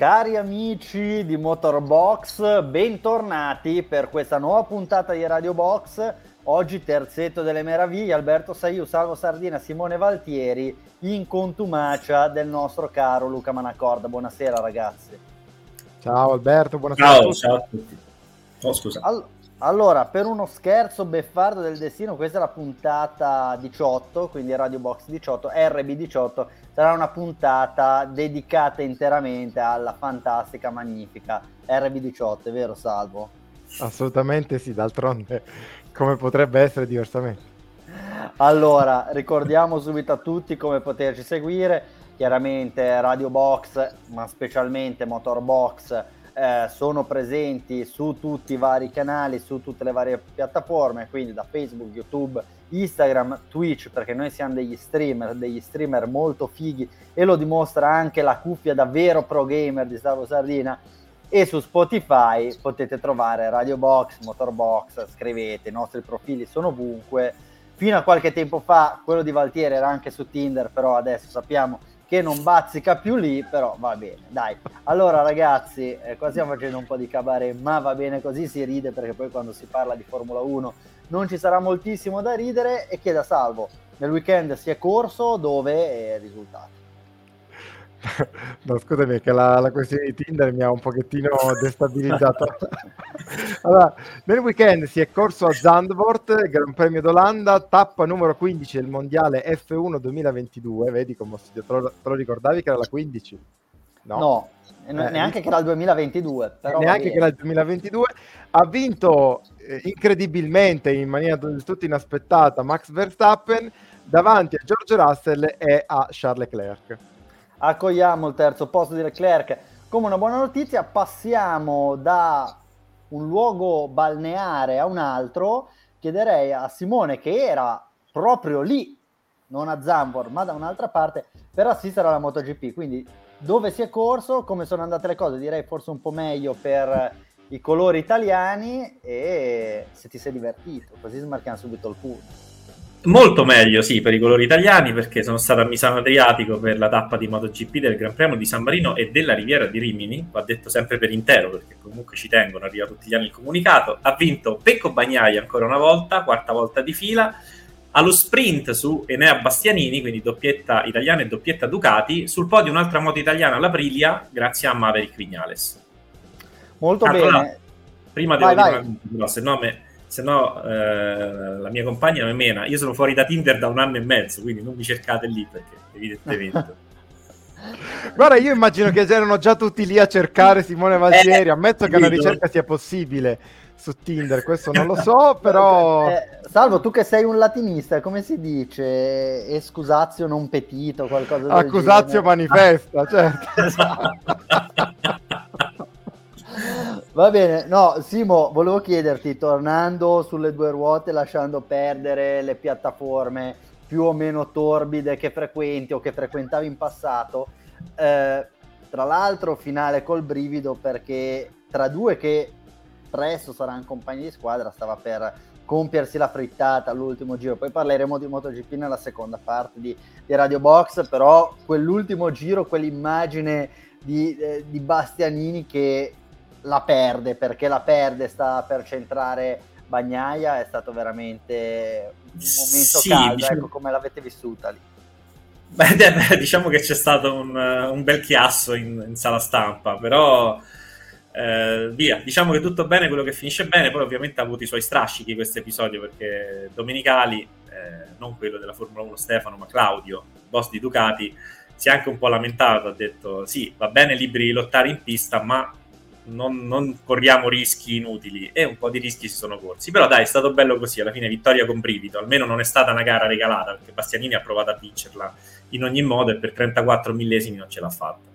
Cari amici di Motorbox, bentornati per questa nuova puntata di Radio Box. Oggi terzetto delle meraviglie, Alberto Saiu, Salvo Sardina, Simone Valtieri in contumacia del nostro caro Luca Manacorda. Buonasera ragazzi. Ciao Alberto, buonasera. Ciao, ciao a tutti. Oh, scusa. All- allora, per uno scherzo beffardo del destino, questa è la puntata 18, quindi Radio Box 18, RB18, sarà una puntata dedicata interamente alla fantastica, magnifica RB18, è vero Salvo? Assolutamente sì, d'altronde come potrebbe essere diversamente. Allora, ricordiamo subito a tutti come poterci seguire, chiaramente Radio Box, ma specialmente Motorbox eh, sono presenti su tutti i vari canali, su tutte le varie piattaforme, quindi da Facebook, YouTube, Instagram, Twitch, perché noi siamo degli streamer, degli streamer molto fighi e lo dimostra anche la cuffia davvero pro gamer di Salvo Sardina. E su Spotify potete trovare Radio Box, Motorbox, scrivete, i nostri profili sono ovunque. Fino a qualche tempo fa quello di Valtieri era anche su Tinder, però adesso sappiamo che non bazzica più lì, però va bene, dai. Allora ragazzi, eh, qua stiamo facendo un po' di cabaret, ma va bene così, si ride perché poi quando si parla di Formula 1 non ci sarà moltissimo da ridere e chieda salvo. Nel weekend si è corso dove è risultato? No, scusami, che la, la, questione di Tinder mi ha un pochettino destabilizzato. allora, nel weekend si è corso a Zandvoort, Gran Premio d'Olanda, tappa numero 15 del mondiale F1 2022. Vedi come te lo, te lo ricordavi che era la 15? No, no eh, neanche che era il 2022. neanche che era il 2022. Ha vinto eh, incredibilmente, in maniera del tutto inaspettata, Max Verstappen davanti a George Russell e a Charles Leclerc accogliamo il terzo posto di Leclerc come una buona notizia. Passiamo da un luogo balneare a un altro. Chiederei a Simone, che era proprio lì, non a Zambor, ma da un'altra parte, per assistere alla MotoGP. Quindi dove si è corso, come sono andate le cose, direi forse un po' meglio per i colori italiani e se ti sei divertito, così smarchiamo subito il punto. Molto meglio, sì, per i colori italiani, perché sono stato a Misano Adriatico per la tappa di MotoGP del Gran Premio di San Marino e della Riviera di Rimini, va detto sempre per intero, perché comunque ci tengono, arriva tutti gli anni il comunicato. Ha vinto Pecco Bagnaia ancora una volta, quarta volta di fila, allo sprint su Enea Bastianini, quindi doppietta italiana e doppietta Ducati, sul podio un'altra moto italiana, l'Aprilia, grazie a Maverick Vignales. Molto Tanto bene. Là, prima vai, devo vai. dire una cosa, se no me se no eh, la mia compagna mi mena. Io sono fuori da Tinder da un anno e mezzo, quindi non mi cercate lì perché evidentemente... Guarda, io immagino che erano già tutti lì a cercare Simone Valtieri. Eh, Ammetto che una ricerca sia possibile su Tinder, questo non lo so, però... Eh, Salvo, tu che sei un latinista, come si dice? Escusatio non petito, qualcosa del Accusatio manifesta, certo. Va bene, no, Simo, volevo chiederti, tornando sulle due ruote, lasciando perdere le piattaforme più o meno torbide che frequenti o che frequentavi in passato, eh, tra l'altro finale col brivido perché tra due che presto saranno compagni di squadra stava per compiersi la frittata all'ultimo giro, poi parleremo di MotoGP nella seconda parte di, di Radio Box, però quell'ultimo giro, quell'immagine di, eh, di Bastianini che la perde perché la perde sta per centrare Bagnaia è stato veramente un momento sì, caldo diciamo... ecco come l'avete vissuta lì. Beh, diciamo che c'è stato un, un bel chiasso in, in, sala stampa però eh, via, diciamo che tutto bene quello che finisce bene poi ovviamente ha avuto i suoi strascichi questo episodio perché Domenicali eh, non quello della Formula 1 Stefano ma Claudio, boss di Ducati si è anche un po' lamentato, ha detto sì, va bene liberi di lottare in pista, ma non, non, corriamo rischi inutili e un po' di rischi si sono corsi. Però dai, è stato bello così, alla fine vittoria con brivido, almeno non è stata una gara regalata perché Bastianini ha provato a vincerla in ogni modo e per 34 millesimi non ce l'ha fatta.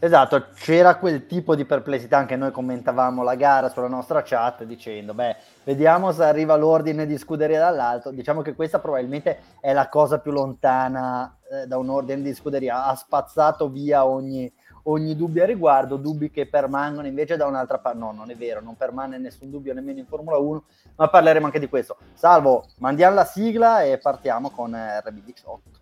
Esatto, c'era quel tipo di perplessità, anche noi commentavamo la gara sulla nostra chat dicendo, beh, vediamo se arriva l'ordine di scuderia dall'alto, diciamo che questa probabilmente è la cosa più lontana eh, da un ordine di scuderia, ha spazzato via ogni, ogni dubbio a riguardo, dubbi che permangono invece da un'altra parte. No, non è vero, non permane nessun dubbio nemmeno in Formula 1, ma parleremo anche di questo. Salvo, mandiamo la sigla e partiamo con RB18.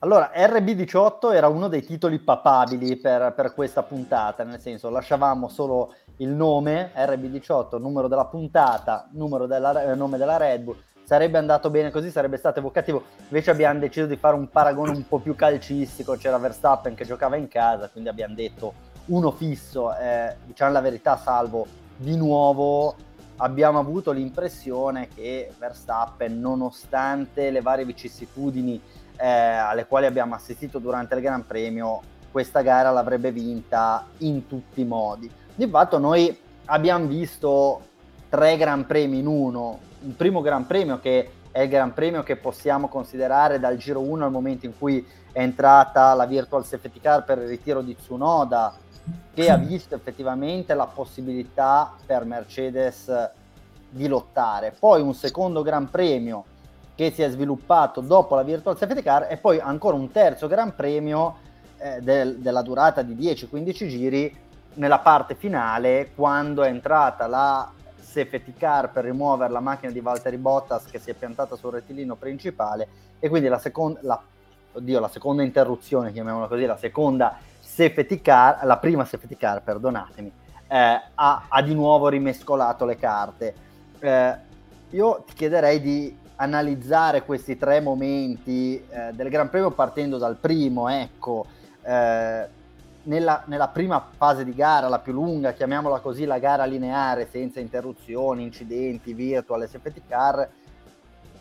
Allora, RB18 era uno dei titoli papabili per, per, questa puntata, nel senso lasciavamo solo il nome, RB18, numero della puntata, numero della, eh, nome della Red Bull, sarebbe andato bene così, sarebbe stato evocativo, invece abbiamo deciso di fare un paragone un po' più calcistico, c'era Verstappen che giocava in casa, quindi abbiamo detto uno fisso, eh, diciamo la verità, salvo di nuovo abbiamo avuto l'impressione che Verstappen, nonostante le varie vicissitudini eh, alle quali abbiamo assistito durante il Gran Premio, questa gara l'avrebbe vinta in tutti i modi. Di fatto noi abbiamo visto tre Gran Premi in uno, un primo Gran Premio che è il Gran Premio che possiamo considerare dal giro 1 al momento in cui è entrata la Virtual Safety Car per il ritiro di Tsunoda, che ha visto effettivamente la possibilità per Mercedes di lottare. Poi un secondo Gran Premio che si è sviluppato dopo la Virtual Safety Car e poi ancora un terzo Gran Premio eh, del, della durata di 10-15 giri nella parte finale quando è entrata la safety car per rimuovere la macchina di Valtteri Bottas che si è piantata sul rettilineo principale e quindi la seconda, la, oddio, la seconda interruzione, chiamiamola così, la seconda safety car, la prima safety car, perdonatemi, eh, ha, ha, di nuovo rimescolato le carte. Eh, io ti chiederei di analizzare questi tre momenti eh, del Gran Premio partendo dal primo, ecco, eh, nella, nella, prima fase di gara, la più lunga, chiamiamola così, la gara lineare, senza interruzioni, incidenti, virtual, safety car,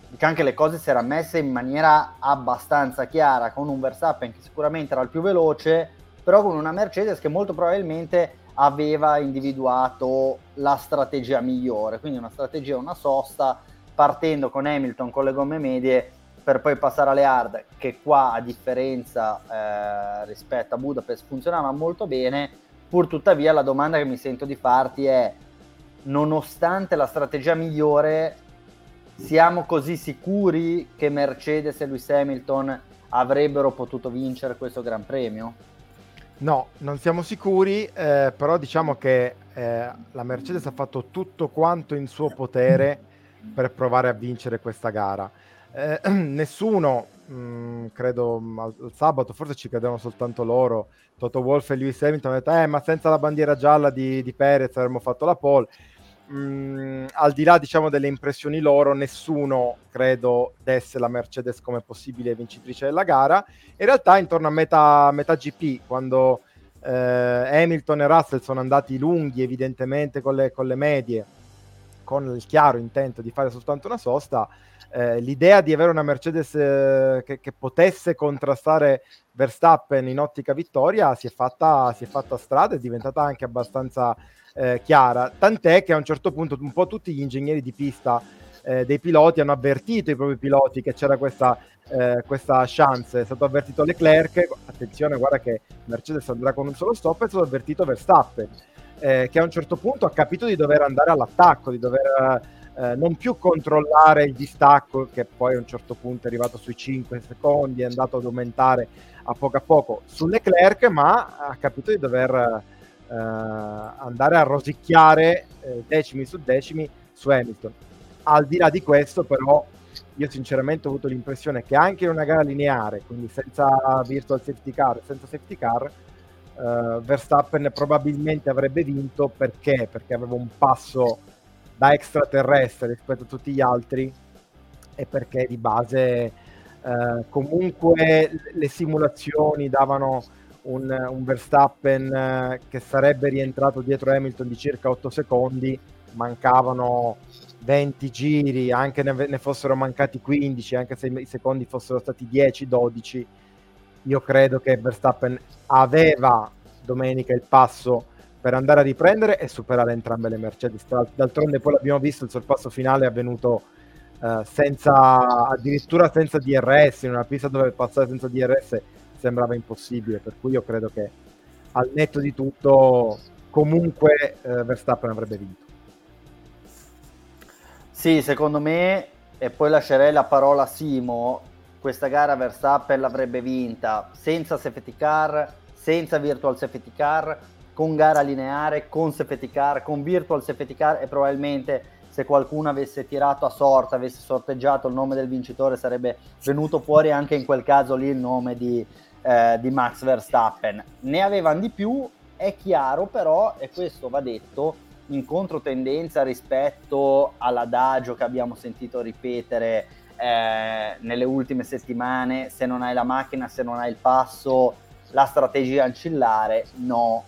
diciamo che le cose si erano messe in maniera abbastanza chiara, con un Verstappen che sicuramente era il più veloce, però con una Mercedes che molto probabilmente aveva individuato la strategia migliore, quindi una strategia, una sosta partendo con Hamilton con le gomme medie per poi passare alle hard, che qua a differenza eh, rispetto a Budapest funzionava molto bene, pur tuttavia la domanda che mi sento di farti è, nonostante la strategia migliore, siamo così sicuri che Mercedes e Lewis Hamilton avrebbero potuto vincere questo Gran Premio? No, non siamo sicuri, eh, però diciamo che eh, la Mercedes ha fatto tutto quanto in suo potere per provare a vincere questa gara. Eh, nessuno, mh, mm, credo al, al, sabato, forse ci credevano soltanto loro, Toto Wolff e Lewis Hamilton hanno detto, eh, ma senza la bandiera gialla di, di Perez avremmo fatto la pole. Mm, al di là diciamo delle impressioni loro, nessuno credo desse la Mercedes come possibile vincitrice della gara. In realtà, intorno a metà, metà GP, quando eh, Hamilton e Russell sono andati lunghi, evidentemente con le, con le medie, con il chiaro intento di fare soltanto una sosta, eh, l'idea di avere una Mercedes eh, che, che, potesse contrastare Verstappen in ottica vittoria si è fatta, si è fatta strada, è diventata anche abbastanza eh, chiara, tant'è che a un certo punto un po' tutti gli ingegneri di pista eh, dei piloti hanno avvertito i propri piloti che c'era questa, eh, questa chance, è stato avvertito Leclerc, attenzione guarda che Mercedes andrà con un solo stop, è stato avvertito Verstappen eh, che a un certo punto ha capito di dover andare all'attacco, di dover eh, non più controllare il distacco che poi a un certo punto è arrivato sui 5 secondi, è andato ad aumentare a poco a poco su Leclerc, ma ha capito di dover eh, andare a rosicchiare eh, decimi su decimi su Hamilton. Al di là di questo però io sinceramente ho avuto l'impressione che anche in una gara lineare, quindi senza virtual safety car, senza safety car, uh, Verstappen probabilmente avrebbe vinto perché? Perché aveva un passo da extraterrestre rispetto a tutti gli altri e perché di base uh, comunque le simulazioni davano un, un Verstappen uh, che sarebbe rientrato dietro Hamilton di circa 8 secondi, mancavano 20 giri, anche ne, ne fossero mancati 15, anche se i secondi fossero stati 10-12 io credo che Verstappen aveva domenica il passo per andare a riprendere e superare entrambe le Mercedes. D'altronde poi l'abbiamo visto, il sorpasso finale è avvenuto eh, senza, addirittura senza DRS, in una pista dove passare senza DRS sembrava impossibile, per cui io credo che al netto di tutto comunque eh, Verstappen avrebbe vinto. Sì, secondo me, e poi lascerei la parola a Simo, questa gara Verstappen l'avrebbe vinta senza safety car, senza virtual safety car, con gara lineare, con safety car, con virtual safety car e probabilmente se qualcuno avesse tirato a sorte, avesse sorteggiato il nome del vincitore, sarebbe venuto fuori anche in quel caso lì il nome di, eh, di Max Verstappen. Ne avevano di più, è chiaro però, e questo va detto, in controtendenza rispetto all'adagio che abbiamo sentito ripetere eh, nelle ultime settimane, se non hai la macchina, se non hai il passo, la strategia ancillare, no.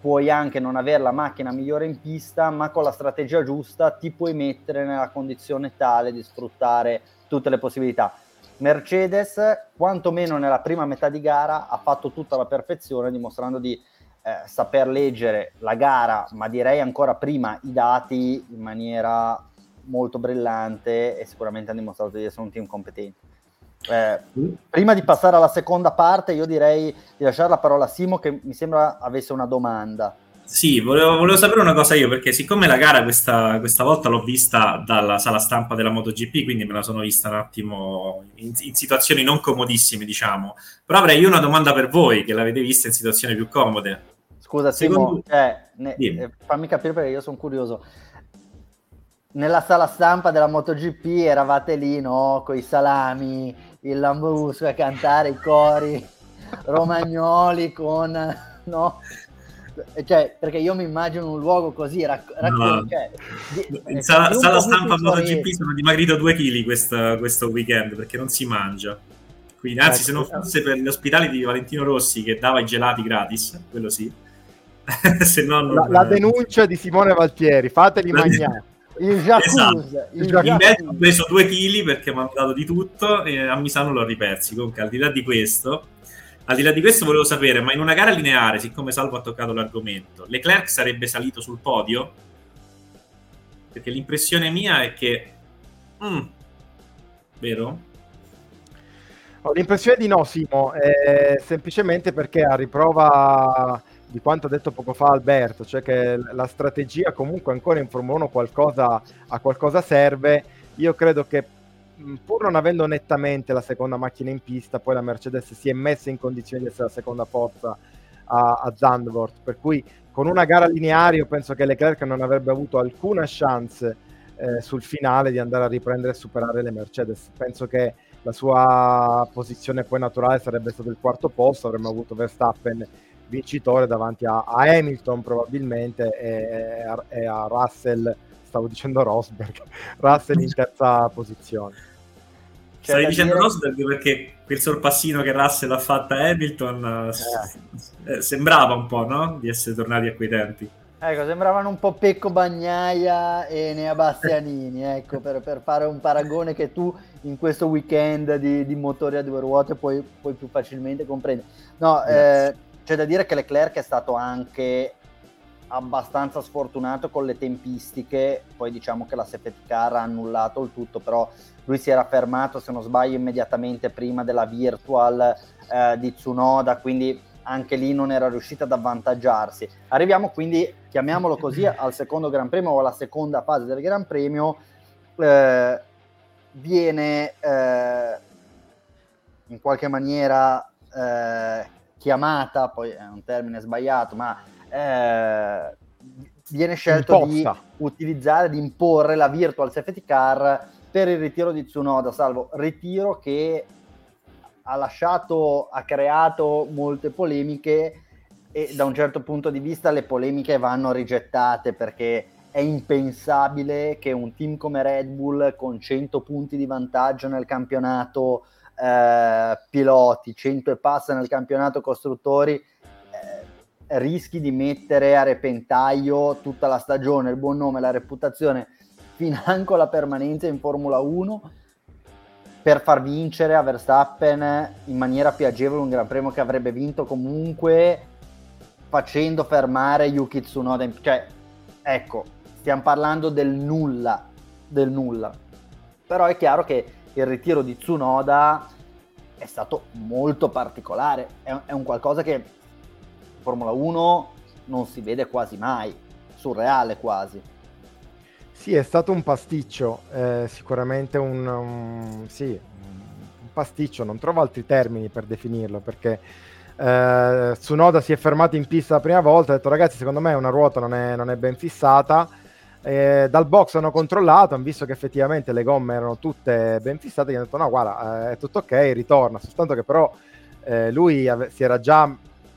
Puoi anche non avere la macchina migliore in pista, ma con la strategia giusta ti puoi mettere nella condizione tale di sfruttare tutte le possibilità. Mercedes, quantomeno nella prima metà di gara, ha fatto tutta la perfezione, dimostrando di eh, saper leggere la gara, ma direi ancora prima i dati in maniera molto brillante e sicuramente hanno dimostrato di essere un team competente. Eh, prima di passare alla seconda parte, io direi di lasciare la parola a Simo che mi sembra avesse una domanda. Sì, volevo, volevo, sapere una cosa io, perché siccome la gara questa, questa, volta l'ho vista dalla sala stampa della MotoGP, quindi me la sono vista un attimo in, in, situazioni non comodissime, diciamo. Però avrei io una domanda per voi, che l'avete vista in situazioni più comode. Scusa, Simo, eh, ne, eh, fammi capire perché io sono curioso. Nella sala stampa della MotoGP eravate lì, no? Con i salami, il Lambrusco a cantare i cori, Romagnoli con... no? Cioè, perché io mi immagino un luogo così, rac- rac- no. cioè, di, in sala, sala stampa MotoGP sono dimagrito due kg questo, questo weekend perché non si mangia. Quindi, anzi, ecco, se non fosse per gli ospitali di Valentino Rossi che dava i gelati gratis, quello sì, Se no non... la, la, denuncia di Simone Valtieri, fateli la mangiare. Il jacuzzi, esatto. il jacuzzi. ho preso due chili perché mi hanno dato di tutto e a Misano l'ho ripersi. Comunque, al di là di questo, al di là di questo, volevo sapere: ma in una gara lineare, siccome Salvo ha toccato l'argomento, Leclerc sarebbe salito sul podio? Perché l'impressione mia è che. Mm, vero? Ho l'impressione di no, Simo, eh, semplicemente perché a riprova di quanto ha detto poco fa Alberto, cioè che la strategia comunque ancora in Formula 1 qualcosa, a qualcosa serve. Io credo che pur non avendo nettamente la seconda macchina in pista, poi la Mercedes si è messa in condizione di essere la seconda forza a, a Zandvoort, per cui con una gara lineare io penso che Leclerc non avrebbe avuto alcuna chance eh, sul finale di andare a riprendere e superare le Mercedes. Penso che la sua posizione poi naturale sarebbe stato il quarto posto, avremmo avuto Verstappen vincitore davanti a, a Hamilton probabilmente e, e, a Russell, stavo dicendo Rosberg, Russell in terza posizione. Cioè, Stai dicendo dire... Rosberg perché quel sorpassino che Russell ha fatto a Hamilton eh. Eh, sembrava un po', no? Di essere tornati a quei tempi. Ecco, sembravano un po' Pecco Bagnaia e Nea Bastianini, ecco, per, per, fare un paragone che tu in questo weekend di, di motori a due ruote puoi, puoi più facilmente comprendere. No, eh, c'è da dire che Leclerc è stato anche abbastanza sfortunato con le tempistiche, poi diciamo che la safety car ha annullato il tutto, però lui si era fermato, se non sbaglio, immediatamente prima della virtual eh, di Tsunoda, quindi anche lì non era riuscito ad avvantaggiarsi. Arriviamo quindi, chiamiamolo così, al secondo Gran Premio o alla seconda fase del Gran Premio, eh, viene eh, in qualche maniera eh, chiamata, poi è un termine sbagliato, ma eh, viene scelto Imposta. di utilizzare, di imporre la virtual safety car per il ritiro di Tsunoda, salvo ritiro che ha lasciato, ha creato molte polemiche e da un certo punto di vista le polemiche vanno rigettate perché è impensabile che un team come Red Bull con 100 punti di vantaggio nel campionato eh, piloti, 100 e passa nel campionato costruttori, eh, rischi di mettere a repentaglio tutta la stagione, il buon nome, la reputazione, financo la permanenza in Formula 1 per far vincere a Verstappen in maniera più agevole un Gran Premio che avrebbe vinto comunque facendo fermare Yuki Tsunoda. Cioè, ecco, stiamo parlando del nulla, del nulla. Però è chiaro che il ritiro di Tsunoda è stato molto particolare, è, è un qualcosa che in Formula 1 non si vede quasi mai, surreale quasi. Sì, è stato un pasticcio, eh, sicuramente un, un, sì, un, pasticcio, non trovo altri termini per definirlo, perché eh, Tsunoda si è fermato in pista la prima volta, ha detto ragazzi secondo me una ruota non è, non è ben fissata, Eh, dal box hanno controllato, hanno visto che effettivamente le gomme erano tutte ben fissate, gli hanno detto no guarda eh, è tutto ok, ritorna, soltanto che però eh, lui ave- si era già,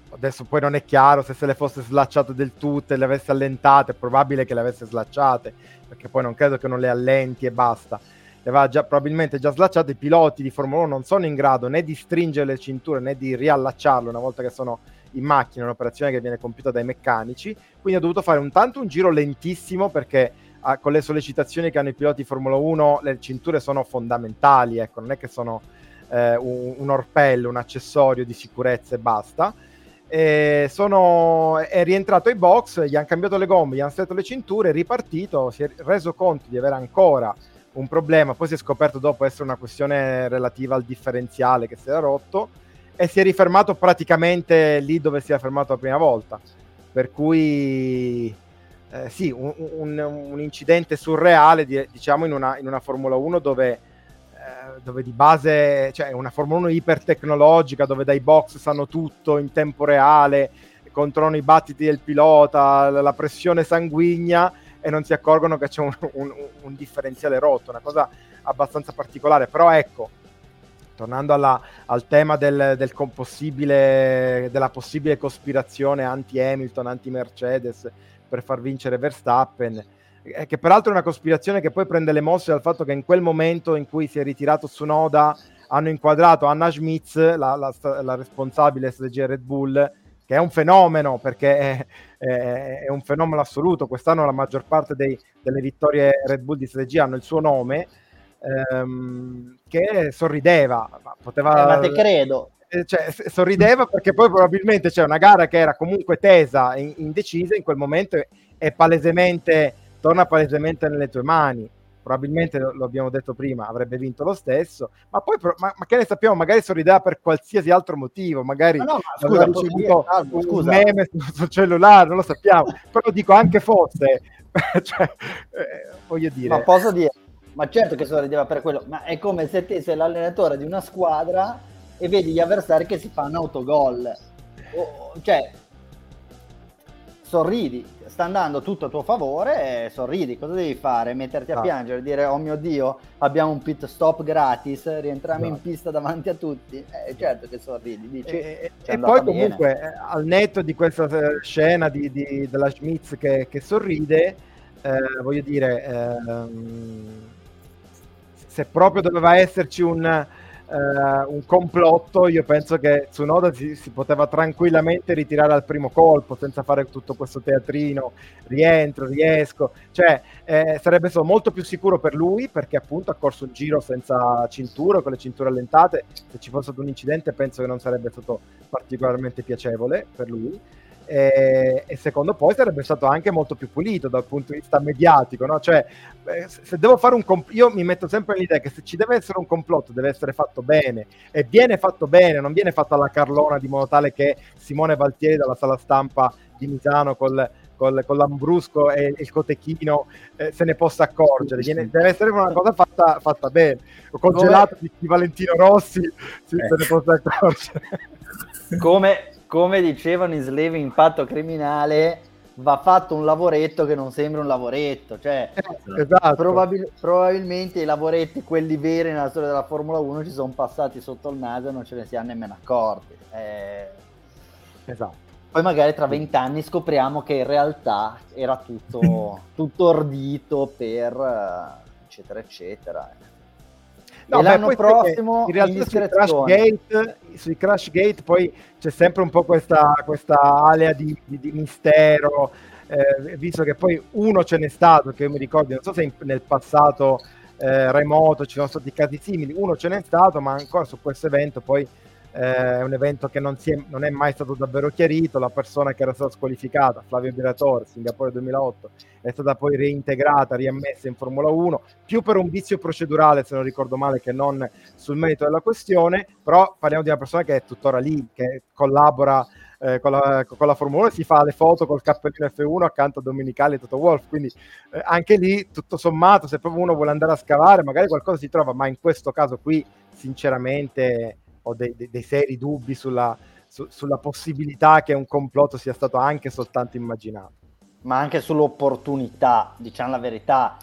adesso poi non è chiaro se se le fosse slacciate del tutto e le avesse allentate, è probabile che le avesse slacciate, perché poi non credo che non le allenti e basta, le aveva già, probabilmente già slacciate, i piloti di Formula 1 non sono in grado né di stringere le cinture né di riallacciarle una volta che sono in macchina, un'operazione che viene compiuta dai meccanici, quindi ha dovuto fare un tanto un giro lentissimo perché ah, con le sollecitazioni che hanno i piloti Formula 1 le cinture sono fondamentali, ecco, non è che sono eh, un, un, orpello, un accessorio di sicurezza e basta. E sono, è rientrato ai box, gli hanno cambiato le gomme, gli hanno stretto le cinture, è ripartito, si è reso conto di avere ancora un problema, poi si è scoperto dopo essere una questione relativa al differenziale che si era rotto e si è rifermato praticamente lì dove si è fermato la prima volta. Per cui eh, sì, un, un, un, incidente surreale, diciamo, in una, in una Formula 1 dove eh, dove di base, cioè una Formula 1 ipertecnologica, dove dai box sanno tutto in tempo reale, controllano i battiti del pilota, la pressione sanguigna e non si accorgono che c'è un, un, un differenziale rotto, una cosa abbastanza particolare. Però ecco, tornando alla, al tema del, del possibile, della possibile cospirazione anti-Hamilton, anti-Mercedes per far vincere Verstappen, eh, che peraltro è una cospirazione che poi prende le mosse dal fatto che in quel momento in cui si è ritirato Sunoda hanno inquadrato Anna Schmitz, la, la, la responsabile SG Red Bull, che è un fenomeno perché è, è, è, un fenomeno assoluto. Quest'anno la maggior parte dei, delle vittorie Red Bull di SG hanno il suo nome, ehm, che sorrideva. Ma, poteva, eh, ma te credo. Eh, cioè, sorrideva perché poi probabilmente c'è una gara che era comunque tesa, in, indecisa, in quel momento è palesemente torna palesemente nelle tue mani. Probabilmente lo abbiamo detto prima, avrebbe vinto lo stesso, ma poi ma, ma che ne sappiamo? Magari sorrideva per qualsiasi altro motivo, magari no, no, ma scusa, ricevuto un scusa. meme sul cellulare, non lo sappiamo. Però dico anche fosse, cioè, eh, voglio dire. Ma posso dire, ma certo che sorrideva per quello, ma è come se te sei l'allenatore di una squadra e vedi gli avversari che si fanno autogol. O, cioè, sorridi, sta andando tutto a tuo favore, sorridi, cosa devi fare? Metterti a ah. piangere, dire oh mio Dio, abbiamo un pit stop gratis, rientriamo no. in pista davanti a tutti? Eh, certo che sorridi, dici. E, e poi bene. comunque eh, al netto di questa eh, scena di, di, della Schmitz che, che sorride, eh, voglio dire, ehm, se proprio doveva esserci un Uh, un complotto, io penso che Tsunoda si, si, poteva tranquillamente ritirare al primo colpo senza fare tutto questo teatrino, rientro, riesco, cioè eh, sarebbe stato molto più sicuro per lui perché appunto ha corso un giro senza cintura, con le cinture allentate, se ci fosse stato un incidente penso che non sarebbe stato particolarmente piacevole per lui e, e, secondo poi sarebbe stato anche molto più pulito dal punto di vista mediatico, no? Cioè, se devo fare un complotto, io mi metto sempre nell'idea che se ci deve essere un complotto deve essere fatto bene e viene fatto bene, non viene fatto alla Carlona di modo tale che Simone Valtieri dalla sala stampa di Misano col, col, con l'ambrusco e il cotechino eh, se ne possa accorgere. Viene, deve essere una cosa fatta, fatta bene. O congelato di, di, Valentino Rossi se, eh. se ne possa accorgere. Come, come dicevano in Slave Impatto Criminale, va fatto un lavoretto che non sembra un lavoretto. Cioè, eh, esatto. probabil- probabilmente i lavoretti, quelli veri nella storia della Formula 1, ci sono passati sotto il naso e non ce ne siamo nemmeno accorti. Eh... Esatto. Poi magari tra vent'anni scopriamo che in realtà era tutto, tutto ordito per eccetera eccetera. No, l'anno prossimo in realtà sui crash, gate, sui crash gate poi c'è sempre un po' questa, questa alea di, di, di mistero, eh, visto che poi uno ce n'è stato, che io mi ricordo, non so se in, nel passato eh, remoto ci sono stati casi simili, uno ce n'è stato, ma ancora su questo evento poi è un evento che non, è, non, è, mai stato davvero chiarito, la persona che era stata squalificata, Flavio Biratore, Singapore 2008, è stata poi reintegrata, riammessa in Formula 1, più per un vizio procedurale, se non ricordo male, che non sul merito della questione, però parliamo di una persona che è tuttora lì, che collabora eh, con, la, con, la, Formula 1 si fa le foto col cappellino F1 accanto a Domenicali e Toto Wolf, quindi eh, anche lì tutto sommato se proprio uno vuole andare a scavare magari qualcosa si trova, ma in questo caso qui sinceramente ho dei, dei, dei seri dubbi sulla, su, sulla possibilità che un complotto sia stato anche soltanto immaginato. ma anche sull'opportunità, diciamo la verità,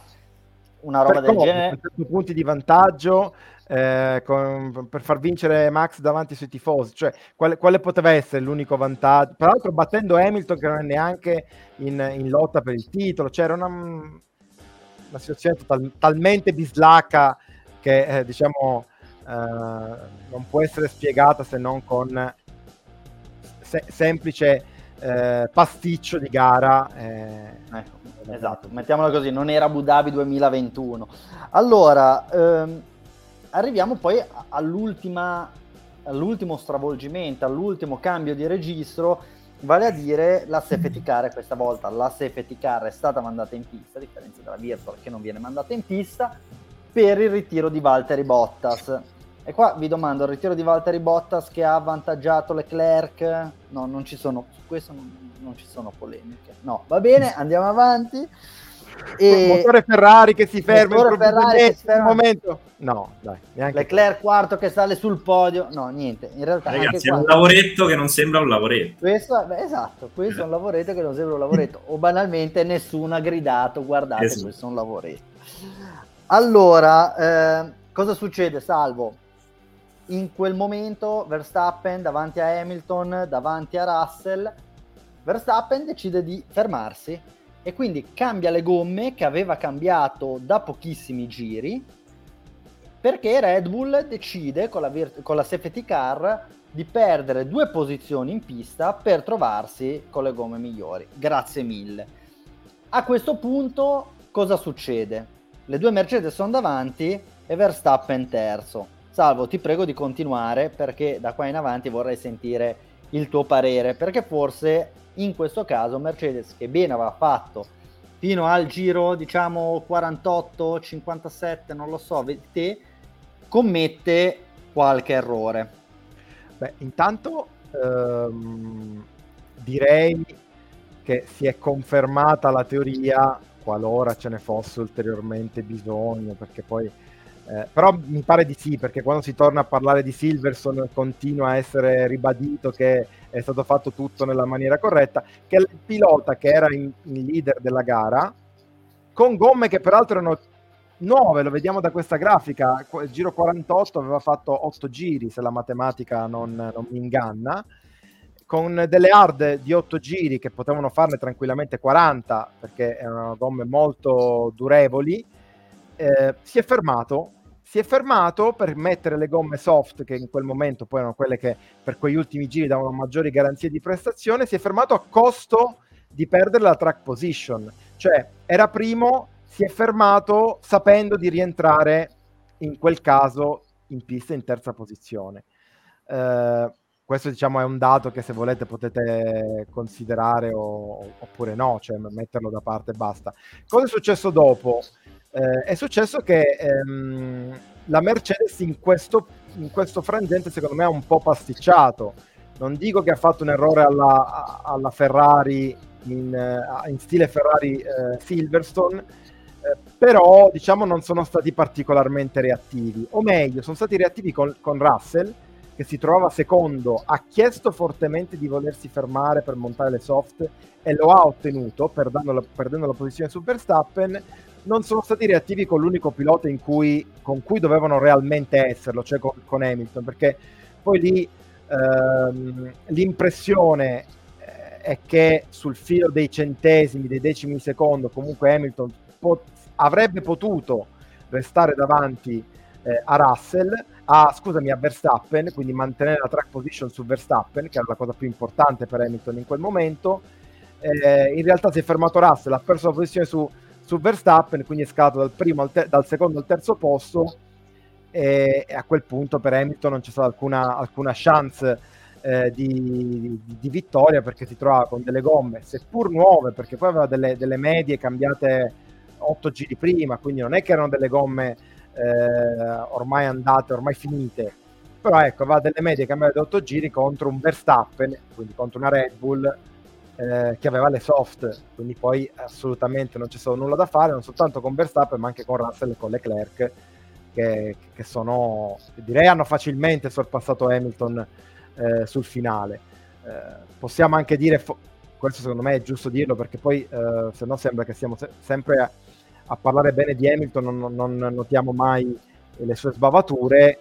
una roba per del come, genere. punti di vantaggio eh, con, per far vincere Max davanti sui tifosi, cioè quale, quale, poteva essere l'unico vantaggio? Peraltro battendo Hamilton che non è neanche in, in lotta per il titolo, c'era cioè una, una situazione tal, talmente bislacca che eh, diciamo non può essere spiegata se non con se- semplice eh, pasticcio di gara. Eh, ecco, esatto, mettiamola così, non era Abu Dhabi 2021. Allora, ehm, arriviamo poi all'ultima, all'ultimo stravolgimento, all'ultimo cambio di registro, vale a dire la safety car questa volta la safety car è stata mandata in pista, a differenza della Virtual che non viene mandata in pista, per il ritiro di Valtteri Bottas. E qua vi domando, il ritiro di Valtteri Bottas che ha avvantaggiato Leclerc? No, non ci sono, su questo non, non ci sono polemiche. No, va bene, andiamo avanti. E... Motore Ferrari che si ferma in Ferrari che momento. No, dai, Leclerc quarto che sale sul podio. No, niente. In realtà Ragazzi, è un lavoretto che non sembra un lavoretto. Questo, beh, esatto, questo è un lavoretto che non sembra un lavoretto. o banalmente nessuno ha gridato, guardate, esatto. questo è un lavoretto. Allora, eh, cosa succede, Salvo? In quel momento Verstappen davanti a Hamilton, davanti a Russell, Verstappen decide di fermarsi e quindi cambia le gomme che aveva cambiato da pochissimi giri perché Red Bull decide con la, vir- con la safety car di perdere due posizioni in pista per trovarsi con le gomme migliori. Grazie mille. A questo punto cosa succede? Le due Mercedes sono davanti e Verstappen terzo. Salvo, ti prego di continuare perché da qua in avanti vorrei sentire il tuo parere, perché forse in questo caso Mercedes che bene aveva fatto fino al giro diciamo 48 57 non lo so te commette qualche errore. Beh intanto ehm, direi che si è confermata la teoria qualora ce ne fosse ulteriormente bisogno perché poi eh, però mi pare di sì, perché quando si torna a parlare di Silverson continua a essere ribadito che è stato fatto tutto nella maniera corretta, che il pilota che era in, in leader della gara, con gomme che peraltro erano nuove, lo vediamo da questa grafica, il giro 48 aveva fatto 8 giri, se la matematica non, non mi inganna, con delle hard di 8 giri che potevano farne tranquillamente 40, perché erano gomme molto durevoli, eh, si è fermato si è fermato per mettere le gomme soft, che in quel momento poi erano quelle che per quegli ultimi giri davano maggiori garanzie di prestazione, si è fermato a costo di perdere la track position. Cioè, era primo, si è fermato sapendo di rientrare in quel caso in pista in terza posizione. Eh, questo diciamo è un dato che se volete potete considerare o, oppure no, cioè metterlo da parte e basta. Cosa è successo dopo? Eh, è successo che ehm, la Mercedes in questo, in questo frangente secondo me ha un po' pasticciato. Non dico che ha fatto un errore alla, alla Ferrari in, in, stile Ferrari eh, Silverstone, eh, però diciamo non sono stati particolarmente reattivi, o meglio, sono stati reattivi con, con Russell che si trovava secondo, ha chiesto fortemente di volersi fermare per montare le soft e lo ha ottenuto perdendo la, perdendo la posizione su Verstappen. Non sono stati reattivi con l'unico pilota cui, con cui dovevano realmente esserlo, cioè con, con Hamilton, perché poi lì ehm, l'impressione eh, è che sul filo dei centesimi, dei decimi di secondo, comunque Hamilton pot- avrebbe potuto restare davanti eh, a Russell, a, scusami, a Verstappen, quindi mantenere la track position su Verstappen, che era la cosa più importante per Hamilton in quel momento. Eh, in realtà si è fermato Russell, ha perso la posizione su su Verstappen, quindi è scalato dal, primo te- dal secondo al terzo posto e, a quel punto per Hamilton non c'è stata alcuna, alcuna chance eh, di, di, di, vittoria perché si trovava con delle gomme, seppur nuove, perché poi aveva delle, delle medie cambiate 8 giri prima, quindi non è che erano delle gomme eh, ormai andate, ormai finite, però ecco, aveva delle medie cambiate 8 giri contro un Verstappen, quindi contro una Red Bull eh, che aveva le soft, quindi poi assolutamente non c'è stato nulla da fare, non soltanto con Verstappen ma anche con Russell e con Leclerc, che, che sono, direi hanno facilmente sorpassato Hamilton eh, sul finale. Eh, possiamo anche dire, questo secondo me è giusto dirlo perché poi eh, se no sembra che siamo se- sempre a, a, parlare bene di Hamilton, non, non, notiamo mai le sue sbavature.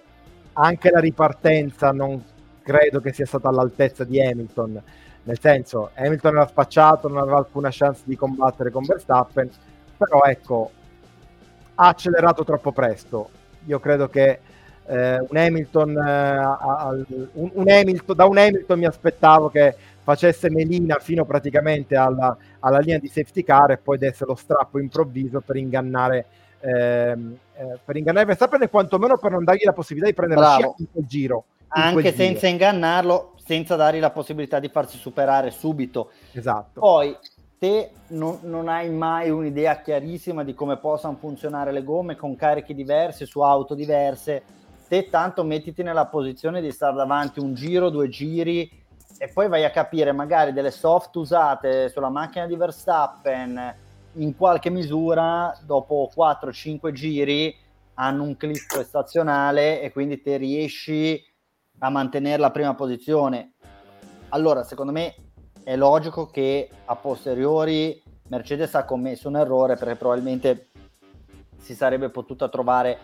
Anche la ripartenza non credo che sia stata all'altezza di Hamilton, nel senso Hamilton era spacciato, non aveva alcuna chance di combattere con Verstappen, però ecco, ha accelerato troppo presto. Io credo che eh, un Hamilton, eh, un, un Hamilton, da un Hamilton mi aspettavo che facesse melina fino praticamente alla, alla, linea di safety car e poi desse lo strappo improvviso per ingannare ehm, eh, per ingannare Verstappen e quantomeno per non dargli la possibilità di prendere Bravo. la scia in quel giro in anche quel senza giro. ingannarlo senza dargli la possibilità di farsi superare subito esatto poi te non, non, hai mai un'idea chiarissima di come possano funzionare le gomme con carichi diversi su auto diverse te tanto mettiti nella posizione di stare davanti un giro, due giri e poi vai a capire magari delle soft usate sulla macchina di Verstappen in qualche misura dopo 4-5 giri hanno un clip prestazionale e quindi te riesci a mantenere la prima posizione. Allora, secondo me è logico che a posteriori Mercedes ha commesso un errore perché probabilmente si sarebbe potuta trovare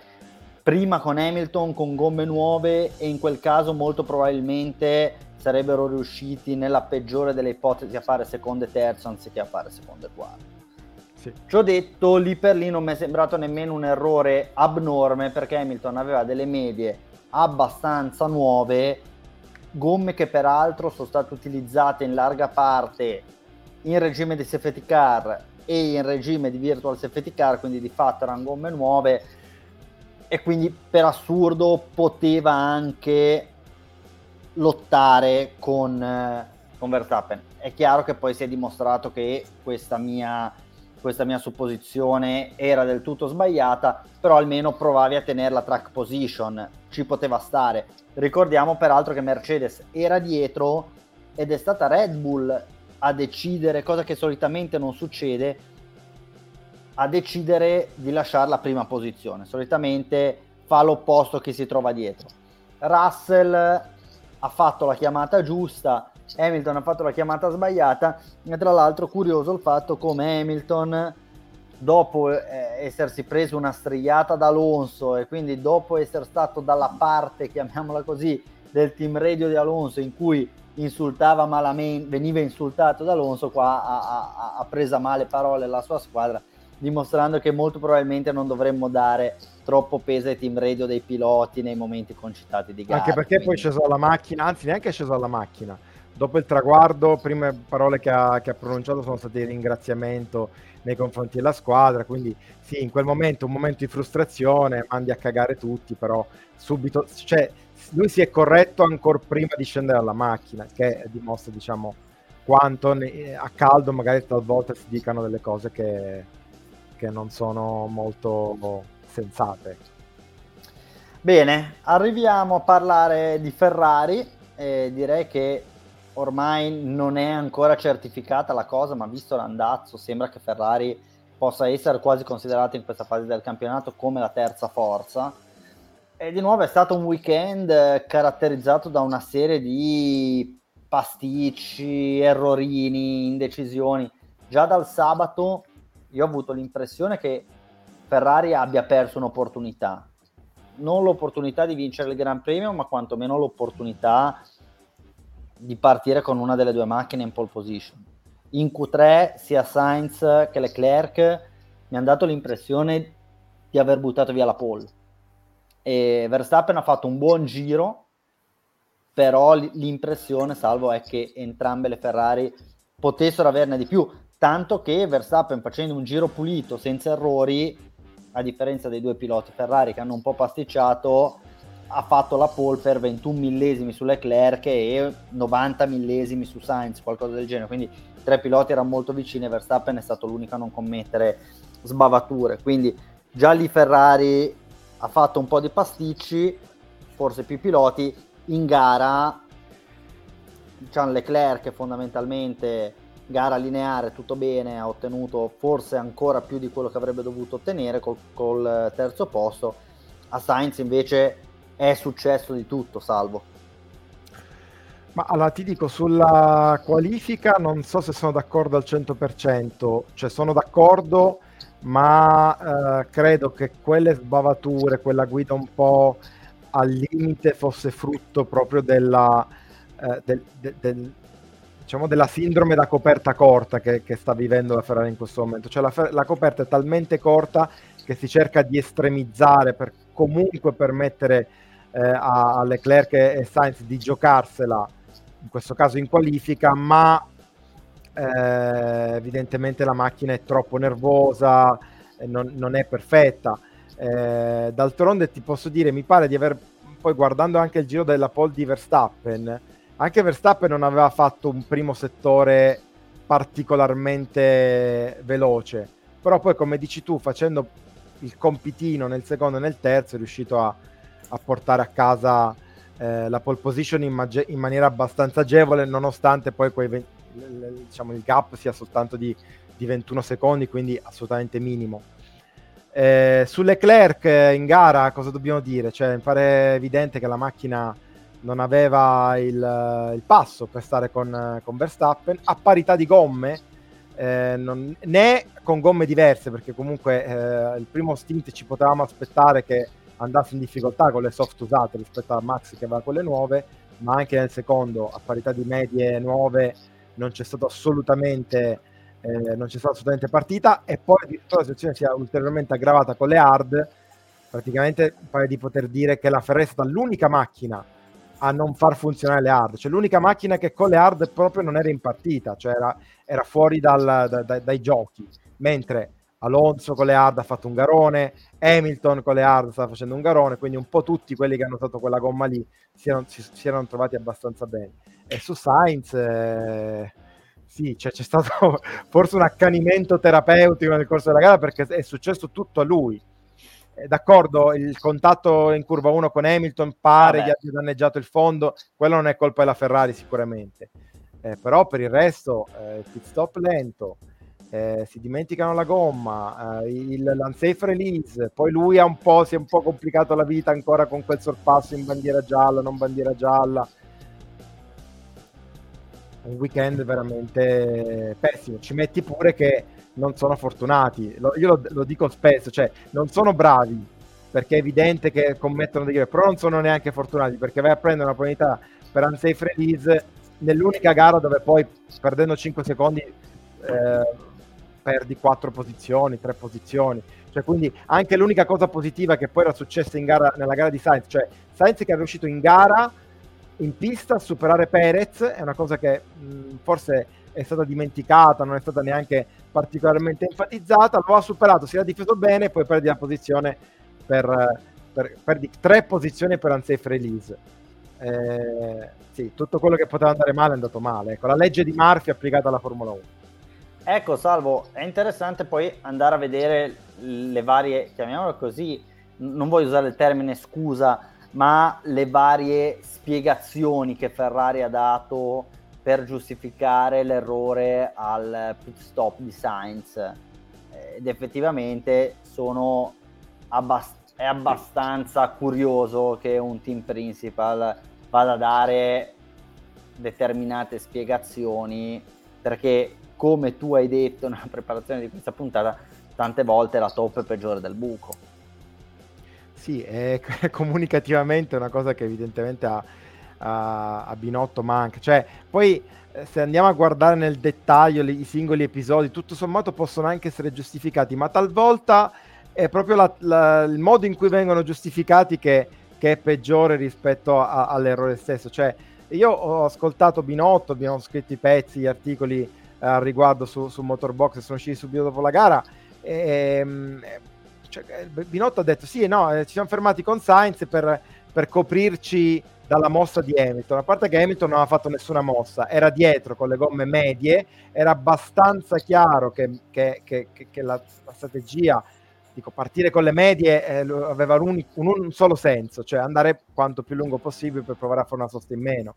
prima con Hamilton con gomme nuove e in quel caso molto probabilmente sarebbero riusciti nella peggiore delle ipotesi a fare secondo e terzo anziché a fare secondo e quarto. Sì. Ciò detto, lì per lì non mi è sembrato nemmeno un errore abnorme perché Hamilton aveva delle medie abbastanza nuove, gomme che peraltro sono state utilizzate in larga parte in regime di safety car e in regime di virtual safety car, quindi di fatto erano gomme nuove e quindi per assurdo poteva anche lottare con, eh, con Verstappen. È chiaro che poi si è dimostrato che questa mia, questa mia supposizione era del tutto sbagliata, però almeno provavi a tenere la track position, ci poteva stare. Ricordiamo peraltro che Mercedes era dietro ed è stata Red Bull a decidere, cosa che solitamente non succede, a decidere di lasciare la prima posizione. Solitamente fa l'opposto chi si trova dietro. Russell ha fatto la chiamata giusta, Hamilton ha fatto la chiamata sbagliata e tra l'altro curioso il fatto come Hamilton dopo eh, essersi preso una strigliata da Alonso e quindi dopo essere stato dalla parte, chiamiamola così, del team radio di Alonso in cui insultava malamente, veniva insultato da Alonso, qua ha, ha, ha preso male parole la sua squadra dimostrando che molto probabilmente non dovremmo dare troppo peso ai team radio dei piloti nei momenti concitati di gara. Anche perché quindi... poi è sceso alla macchina, anzi neanche è sceso alla macchina. Dopo il traguardo, prime parole che ha, che ha pronunciato sono state di ringraziamento nei confronti della squadra, quindi sì, in quel momento un momento di frustrazione, mandi a cagare tutti, però subito, cioè lui si è corretto ancora prima di scendere dalla macchina, che dimostra diciamo quanto a caldo magari talvolta si dicano delle cose che, che non sono molto sensate. Bene, arriviamo a parlare di Ferrari. Eh, direi che ormai non è ancora certificata la cosa, ma visto l'andazzo, sembra che Ferrari possa essere quasi considerata in questa fase del campionato come la terza forza. E di nuovo è stato un weekend caratterizzato da una serie di pasticci, errorini, indecisioni. Già dal sabato io ho avuto l'impressione che Ferrari abbia perso un'opportunità. Non l'opportunità di vincere il Gran Premio, ma quantomeno l'opportunità di partire con una delle due macchine in pole position. In Q3 sia Sainz che Leclerc mi hanno dato l'impressione di aver buttato via la pole. E Verstappen ha fatto un buon giro, però l'impressione, salvo, è che entrambe le Ferrari potessero averne di più tanto che Verstappen facendo un giro pulito senza errori a differenza dei due piloti Ferrari che hanno un po' pasticciato ha fatto la pole per 21 millesimi su Leclerc e 90 millesimi su Sainz qualcosa del genere. Quindi tre piloti erano molto vicini e Verstappen è stato l'unico a non commettere sbavature. Quindi già lì Ferrari ha fatto un po' di pasticci forse più piloti. In gara diciamo Leclerc fondamentalmente gara lineare tutto bene, ha ottenuto forse ancora più di quello che avrebbe dovuto ottenere col, col terzo posto. A Sainz invece è successo di tutto, salvo. Ma allora ti dico, sulla qualifica non so se sono d'accordo al 100%, cioè sono d'accordo, ma eh, credo che quelle sbavature, quella guida un po' al limite fosse frutto proprio della, eh, del, del, del, diciamo della sindrome da coperta corta che, che, sta vivendo la Ferrari in questo momento. Cioè la, la coperta è talmente corta che si cerca di estremizzare per comunque permettere eh, a, a Leclerc e Sainz di giocarsela in questo caso in qualifica, ma eh, evidentemente la macchina è troppo nervosa, non, non, è perfetta. Eh, d'altronde ti posso dire, mi pare di aver, poi guardando anche il giro della pole di Verstappen, anche Verstappen non aveva fatto un primo settore particolarmente veloce, però poi come dici tu, facendo il compitino nel secondo e nel terzo è riuscito a, a portare a casa eh, la pole position in, magge- in, maniera abbastanza agevole, nonostante poi ve- diciamo, il gap sia soltanto di, di 21 secondi, quindi assolutamente minimo. Eh, su Leclerc eh, in gara cosa dobbiamo dire? Cioè, mi pare evidente che la macchina non aveva il, il passo per stare con, con, Verstappen a parità di gomme eh, non, né con gomme diverse perché comunque eh, il primo stint ci potevamo aspettare che andasse in difficoltà con le soft usate rispetto a Max che va con le nuove, ma anche nel secondo, a parità di medie nuove, non c'è stato assolutamente, eh, non c'è stata assolutamente partita. E poi addirittura la situazione si è ulteriormente aggravata con le hard. Praticamente pare di poter dire che la Ferrari è stata l'unica macchina a non far funzionare le hard, cioè l'unica macchina che con le hard proprio non era in partita, cioè era, era fuori dal, da, da, dai giochi, mentre Alonso con le hard ha fatto un garone, Hamilton con le hard sta facendo un garone, quindi un po' tutti quelli che hanno usato quella gomma lì si erano, si, si erano trovati abbastanza bene. E su Sainz, eh, sì, cioè, c'è stato forse un accanimento terapeutico nel corso della gara perché è successo tutto a lui. Eh, d'accordo, il contatto in curva 1 con Hamilton pare Vabbè. gli abbia danneggiato il fondo, quello non è colpa della Ferrari sicuramente. Eh, però per il resto, eh, pit stop lento, eh, si dimenticano la gomma, eh, il l'unsafe release, poi lui ha un po', si è un po' complicato la vita ancora con quel sorpasso in bandiera gialla, non bandiera gialla. Un weekend veramente pessimo. Ci metti pure che non sono fortunati. Lo, io lo, lo, dico spesso, cioè non sono bravi perché è evidente che commettono degli errori, però non sono neanche fortunati perché vai a prendere una probabilità per unsafe release nell'unica gara dove poi perdendo 5 secondi eh, perdi quattro posizioni, tre posizioni. Cioè, quindi anche l'unica cosa positiva che poi era successa in gara, nella gara di Sainz, cioè Sainz che è riuscito in gara, in pista, a superare Perez, è una cosa che mh, forse è stata dimenticata, non è stata neanche particolarmente enfatizzata, lo ha superato, si era difeso bene poi perdi la posizione per, per perdi tre posizioni per unsafe release. Eh, sì, tutto quello che poteva andare male è andato male. Ecco, la legge di Murphy applicata alla Formula 1. Ecco, Salvo, è interessante poi andare a vedere le varie, chiamiamole così, non voglio usare il termine scusa, ma le varie spiegazioni che Ferrari ha dato per giustificare l'errore al pit stop di Sainz. Ed effettivamente sono abbast- è abbastanza curioso che un team principal vada a dare determinate spiegazioni perché come tu hai detto nella preparazione di questa puntata, tante volte la top è peggiore del buco. Sì, è, comunicativamente una cosa che evidentemente a, a, a Binotto manca. Cioè, poi eh, se andiamo a guardare nel dettaglio i singoli episodi, tutto sommato possono anche essere giustificati, ma talvolta è proprio la, la, il modo in cui vengono giustificati che, che è peggiore rispetto a, all'errore stesso. Cioè, io ho ascoltato Binotto, abbiamo scritto i pezzi, gli articoli al riguardo su, su Motorbox sono usciti subito dopo la gara. E, ehm, cioè, Binotto ha detto sì, no, eh, ci siamo fermati con Sainz per, per, coprirci dalla mossa di Hamilton. A parte che Hamilton non ha fatto nessuna mossa, era dietro con le gomme medie, era abbastanza chiaro che, che, che, che la, la, strategia, dico, partire con le medie eh, aveva un, un, un, solo senso, cioè andare quanto più lungo possibile per provare a fare una sosta in meno.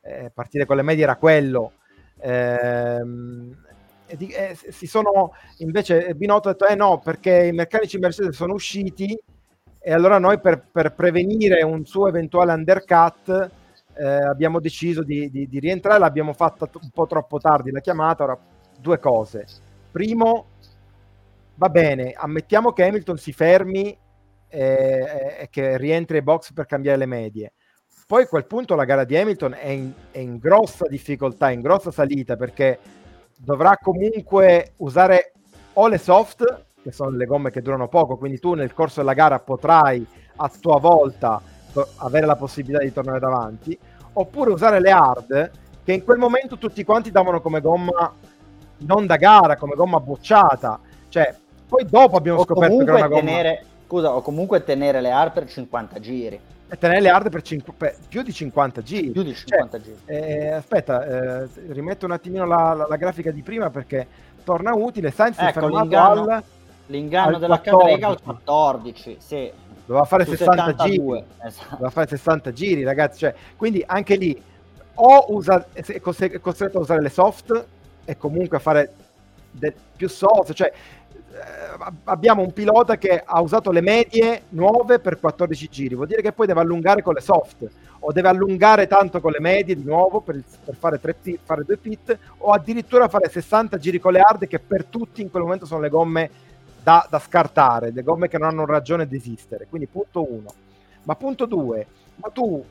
Eh, partire con le medie era quello Ehm, eh, si sono invece Binotto ha detto eh no perché i meccanici Mercedes sono usciti e allora noi per, per prevenire un suo eventuale undercut eh, abbiamo deciso di, di, di, rientrare, l'abbiamo fatta un po' troppo tardi la chiamata, ora due cose. Primo, va bene, ammettiamo che Hamilton si fermi e, e che rientri ai box per cambiare le medie. Poi a quel punto la gara di Hamilton è in, è in grossa difficoltà, in grossa salita perché dovrà comunque usare o le soft, che sono le gomme che durano poco, quindi tu nel corso della gara potrai a tua volta avere la possibilità di tornare davanti, oppure usare le hard, che in quel momento tutti quanti davano come gomma non da gara, come gomma bocciata. Cioè, poi dopo abbiamo o scoperto che era una gomma... Tenere, scusa, o comunque tenere le hard per 50 giri. E tenere le hard per, cinqu... per, più di 50 giri. Più di 50 cioè, giri. Eh, aspetta, eh, rimetto un attimino la, la, la, grafica di prima perché torna utile. Sainz ecco, è fermato l'inganno, al... Della cadrega al 14, sì. Doveva fare 60 72. giri. Esatto. Doveva fare 60 giri, ragazzi. Cioè, quindi anche lì o usa, è costretto a usare le soft e comunque a fare de- più soft, cioè eh, abbiamo un pilota che ha usato le medie nuove per 14 giri, vuol dire che poi deve allungare con le soft o deve allungare tanto con le medie di nuovo per, per fare, tre, fare due pit o addirittura fare 60 giri con le hard che per tutti in quel momento sono le gomme da, da scartare, le gomme che non hanno ragione di esistere. Quindi punto uno. Ma punto due, ma tu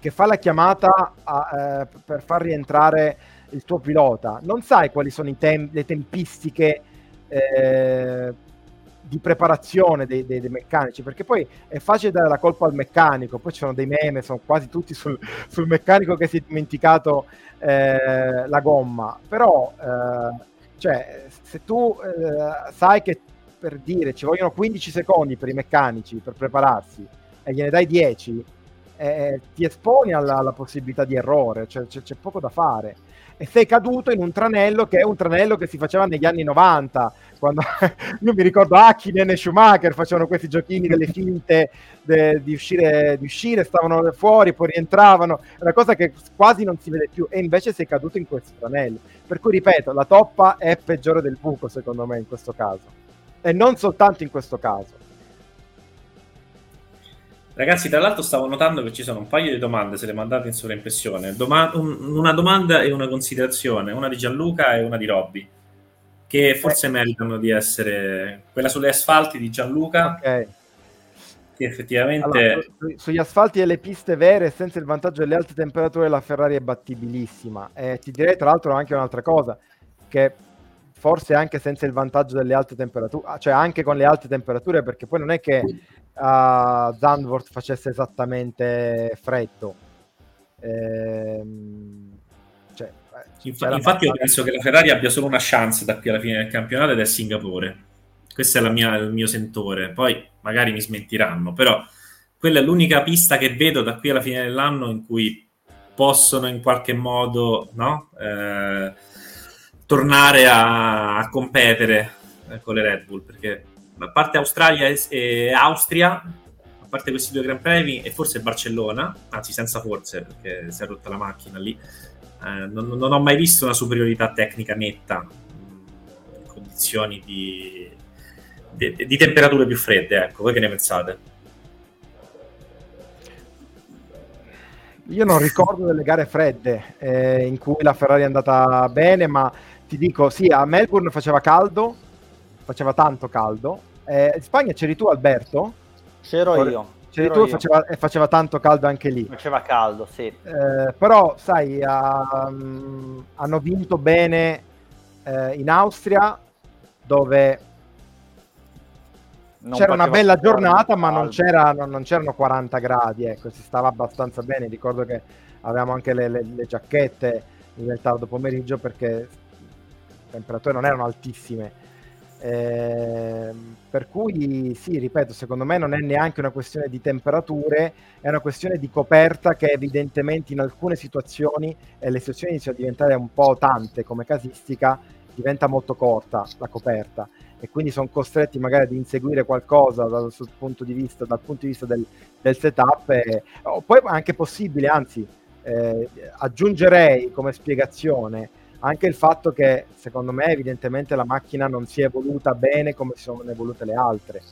che fa la chiamata a, eh, per far rientrare il tuo pilota, non sai quali sono tem- le tempistiche eh, di preparazione dei, dei, dei, meccanici, perché poi è facile dare la colpa al meccanico, poi ci sono dei meme, sono quasi tutti sul, sul meccanico che si è dimenticato eh, la gomma, però eh, cioè, se tu eh, sai che per dire ci vogliono 15 secondi per i meccanici per prepararsi e gliene dai 10, eh, ti esponi alla, alla, possibilità di errore, cioè, c'è, c'è poco da fare. E sei caduto in un tranello che è un tranello che si faceva negli anni 90 quando io mi ricordo Hakkinen e Schumacher facevano questi giochini delle finte de, di, uscire, di uscire stavano fuori poi rientravano è una cosa che quasi non si vede più e invece sei caduto in questo tranello. Per cui ripeto la toppa è peggiore del buco secondo me in questo caso e non soltanto in questo caso Ragazzi, tra l'altro stavo notando che ci sono un paio di domande, se le mandate in sovraimpressione. Doma- un- una domanda e una considerazione, una di Gianluca e una di Robby, che forse eh. meritano di essere... Quella sulle asfalti di Gianluca, okay. che effettivamente... Allora, su- sugli asfalti e le piste vere, senza il vantaggio delle alte temperature, la Ferrari è battibilissima. E ti direi tra l'altro anche un'altra cosa, che forse anche senza il vantaggio delle alte temperature, cioè anche con le alte temperature, perché poi non è che a Zandvoort facesse esattamente freddo. Ehm, cioè, Inf- infatti io penso che la Ferrari abbia solo una chance da qui alla fine del campionato ed è Singapore. Questo è mia, il mio sentore. Poi magari mi smentiranno, però quella è l'unica pista che vedo da qui alla fine dell'anno in cui possono in qualche modo no? eh, tornare a, a competere eh, con le Red Bull perché a parte Australia e, e Austria, a parte questi due Gran Premi e forse Barcellona, anzi senza forse perché si è rotta la macchina lì, eh, non, non, ho mai visto una superiorità tecnica netta in condizioni di, di, di temperature più fredde. Ecco, voi che ne pensate? Io non ricordo delle gare fredde eh, in cui la Ferrari è andata bene, ma ti dico, sì, a Melbourne faceva caldo, faceva tanto caldo, eh, in Spagna c'eri tu, Alberto? C'ero Or- io. C'eri tu e faceva, faceva, tanto caldo anche lì. Faceva caldo, sì. Eh, però, sai, um, hanno vinto bene eh, in Austria, dove non c'era una bella giornata, ma non, c'era, non, non, c'erano 40 gradi, ecco, si stava abbastanza bene. Ricordo che avevamo anche le, le, le giacchette nel tardo pomeriggio perché temperature non erano altissime eh, per cui sì, ripeto, secondo me non è neanche una questione di temperature, è una questione di coperta che evidentemente in alcune situazioni, e le situazioni iniziano a diventare un po' tante come casistica, diventa molto corta la coperta e quindi sono costretti magari ad inseguire qualcosa dal, punto di vista, dal punto di vista del, del setup. E, oh, poi è anche possibile, anzi, eh, aggiungerei come spiegazione anche il fatto che secondo me evidentemente la macchina non si è evoluta bene come si sono evolute le altre.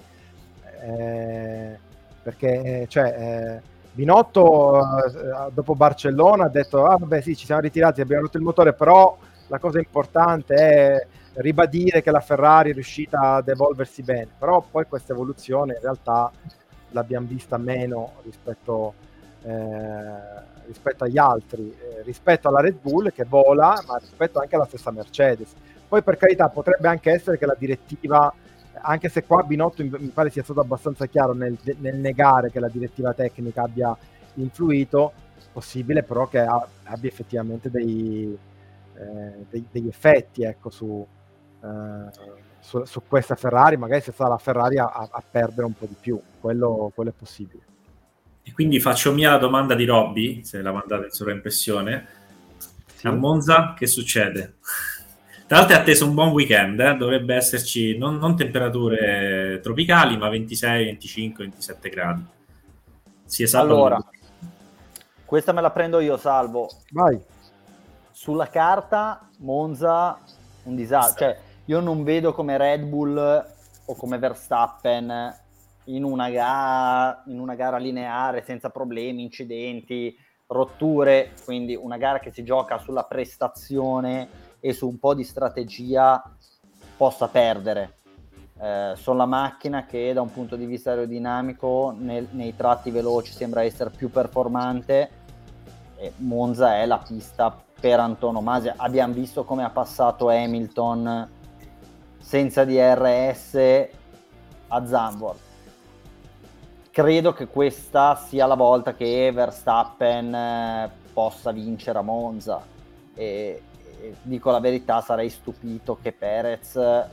Eh, perché cioè, eh, Binotto eh, dopo Barcellona ha detto ah vabbè sì ci siamo ritirati abbiamo rotto il motore però la cosa importante è ribadire che la Ferrari è riuscita ad evolversi bene però poi questa evoluzione in realtà l'abbiamo vista meno rispetto, eh, rispetto agli altri eh, rispetto alla Red Bull che vola ma rispetto anche alla stessa Mercedes poi per carità potrebbe anche essere che la direttiva anche se qua Binotto mi pare sia stato abbastanza chiaro nel, nel negare che la direttiva tecnica abbia influito, possibile però che abbia effettivamente dei, eh, dei, degli effetti ecco, su, eh, su, su, questa Ferrari, magari sia stata la Ferrari a, a perdere un po' di più, quello, quello, è possibile. E quindi faccio mia la domanda di Robby, se la mandate in sovraimpressione. Sì. A Monza che succede? Tra l'altro è atteso un buon weekend, eh? dovrebbe esserci non, non, temperature tropicali, ma 26, 25, 27 gradi. Si è Allora, questa me la prendo io, Salvo. Vai. Sulla carta, Monza, un disastro. Cioè, io non vedo come Red Bull o come Verstappen in una, gara, in una gara lineare, senza problemi, incidenti, rotture, quindi una gara che si gioca sulla prestazione e su un po' di strategia possa perdere. Eh, sono la macchina che da un punto di vista aerodinamico nel, nei tratti veloci sembra essere più performante e Monza è la pista per antonomasia. Abbiamo visto come ha passato Hamilton senza DRS a Zandvoort. Credo che questa sia la volta che Verstappen eh, possa vincere a Monza e, dico la verità, sarei stupito che Perez eh,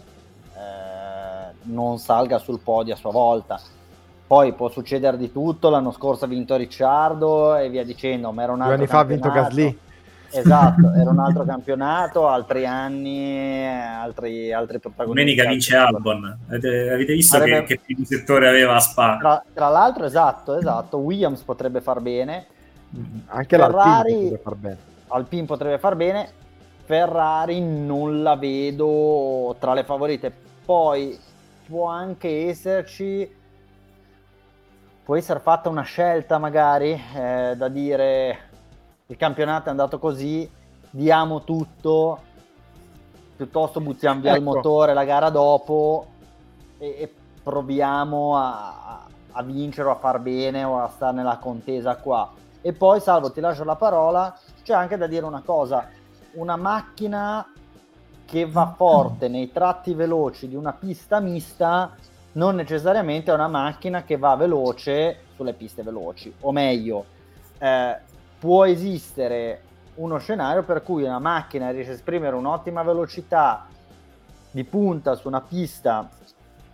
non salga sul podio a sua volta. Poi può succedere di tutto, l'anno scorso ha vinto Ricciardo e via dicendo, ma era un altro Due anni fa ha vinto Gasly. Esatto, era un altro campionato, altri anni, altri, altri protagonisti. Domenica vince Albon, avete, avete visto Sarebbe... che, che settore aveva a Spa? Tra, tra, l'altro, esatto, esatto, Williams potrebbe far bene, anche Ferrari, potrebbe far bene. Alpine potrebbe far bene, Ferrari non la vedo tra le favorite. Poi può anche esserci, può essere fatta una scelta magari eh, da dire il campionato è andato così, diamo tutto, piuttosto buttiamo via ecco. il motore la gara dopo e, e proviamo a, a vincere o a far bene o a stare nella contesa qua. E poi, Salvo, ti lascio la parola, c'è anche da dire una cosa una macchina che va forte nei tratti veloci di una pista mista non necessariamente è una macchina che va veloce sulle piste veloci, o meglio, eh, può esistere uno scenario per cui una macchina riesce a esprimere un'ottima velocità di punta su una pista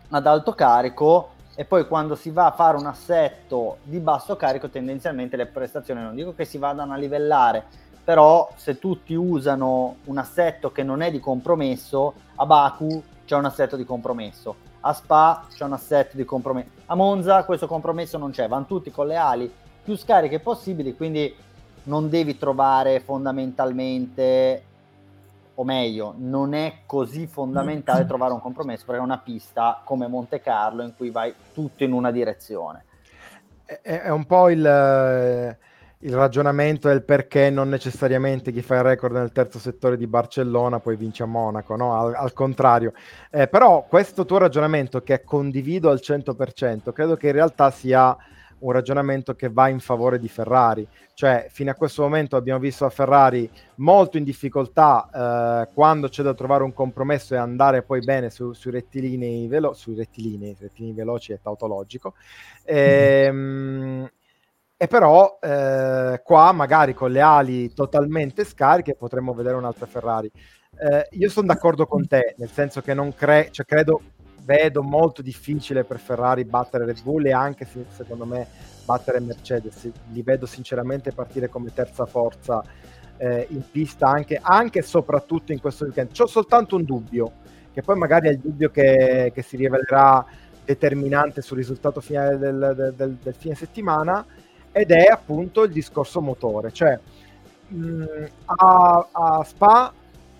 ad alto carico e poi quando si va a fare un assetto di basso carico tendenzialmente le prestazioni non dico che si vadano a livellare però se tutti usano un assetto che non è di compromesso, a Baku c'è un assetto di compromesso, a Spa c'è un assetto di compromesso, a Monza questo compromesso non c'è, vanno tutti con le ali più scariche possibili, quindi non devi trovare fondamentalmente, o meglio, non è così fondamentale trovare un compromesso perché è una pista come Monte Carlo in cui vai tutto in una direzione. È, è un po' il il ragionamento è il perché non necessariamente chi fa il record nel terzo settore di Barcellona poi vince a Monaco, no? al, al contrario. Eh, però questo tuo ragionamento che condivido al 100%, credo che in realtà sia un ragionamento che va in favore di Ferrari, cioè fino a questo momento abbiamo visto a Ferrari molto in difficoltà eh, quando c'è da trovare un compromesso e andare poi bene su, sui rettilinei, velo- sui rettilinei, rettilinei veloci e tautologico. E, mm-hmm. E però eh, qua magari con le ali totalmente scariche potremmo vedere un'altra Ferrari. Eh, io sono d'accordo con te, nel senso che non cre- cioè, credo, vedo molto difficile per Ferrari battere Red Bull e anche se, secondo me battere Mercedes. Li vedo sinceramente partire come terza forza eh, in pista anche, e soprattutto in questo weekend. C'ho soltanto un dubbio, che poi magari è il dubbio che, che si rivelerà determinante sul risultato finale del, del, del, del fine settimana ed è appunto il discorso motore, cioè mh, a, a, Spa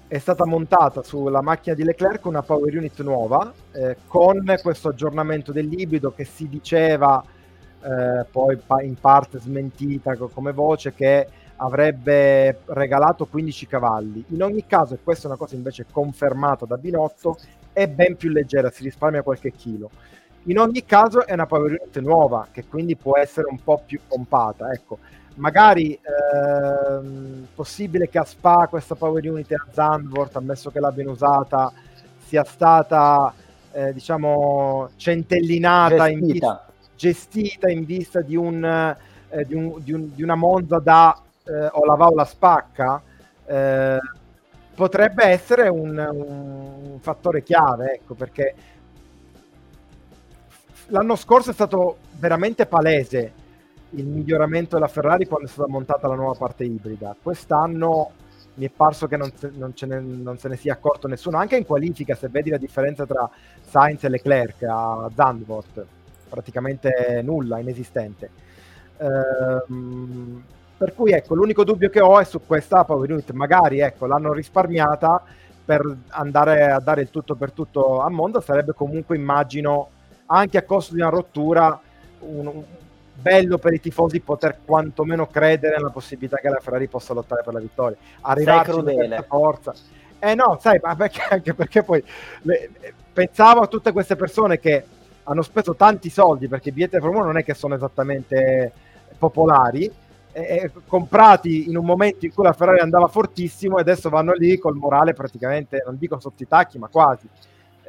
è stata montata sulla macchina di Leclerc una power unit nuova eh, con questo aggiornamento dell'ibrido che si diceva eh, poi in parte smentita come voce, che avrebbe regalato 15 cavalli. In ogni caso, e questa è una cosa invece confermata da Binotto, è ben più leggera, si risparmia qualche chilo. In ogni caso è una power unit nuova, che quindi può essere un po' più pompata. Ecco, magari ehm, possibile che a Spa questa power unit a Zandvoort, ammesso che l'abbiano usata, sia stata eh, diciamo centellinata gestita. In vista, gestita in vista di, un, eh, di, un, di, un, di una Monza da eh, o la va o la spacca, eh, potrebbe essere un, un, fattore chiave, ecco, perché l'anno scorso è stato veramente palese il miglioramento della Ferrari quando è stata montata la nuova parte ibrida. Quest'anno mi è parso che non, se, non, ne, non, se ne sia accorto nessuno, anche in qualifica, se vedi la differenza tra Sainz e Leclerc a Zandvoort, praticamente nulla, inesistente. Ehm, per cui ecco, l'unico dubbio che ho è su questa Power Unit, magari ecco, l'hanno risparmiata per andare a dare il tutto per tutto a mondo, sarebbe comunque, immagino, anche a costo di una rottura, un bello per i tifosi poter quantomeno credere nella possibilità che la Ferrari possa lottare per la vittoria. Arrivarci con forza. Eh no, sai, ma perché, anche perché poi le, pensavo a tutte queste persone che hanno speso tanti soldi perché i biglietti di Formula non è che sono esattamente popolari eh, comprati in un momento in cui la Ferrari andava fortissimo e adesso vanno lì col morale praticamente, non dico sotto i tacchi, ma quasi.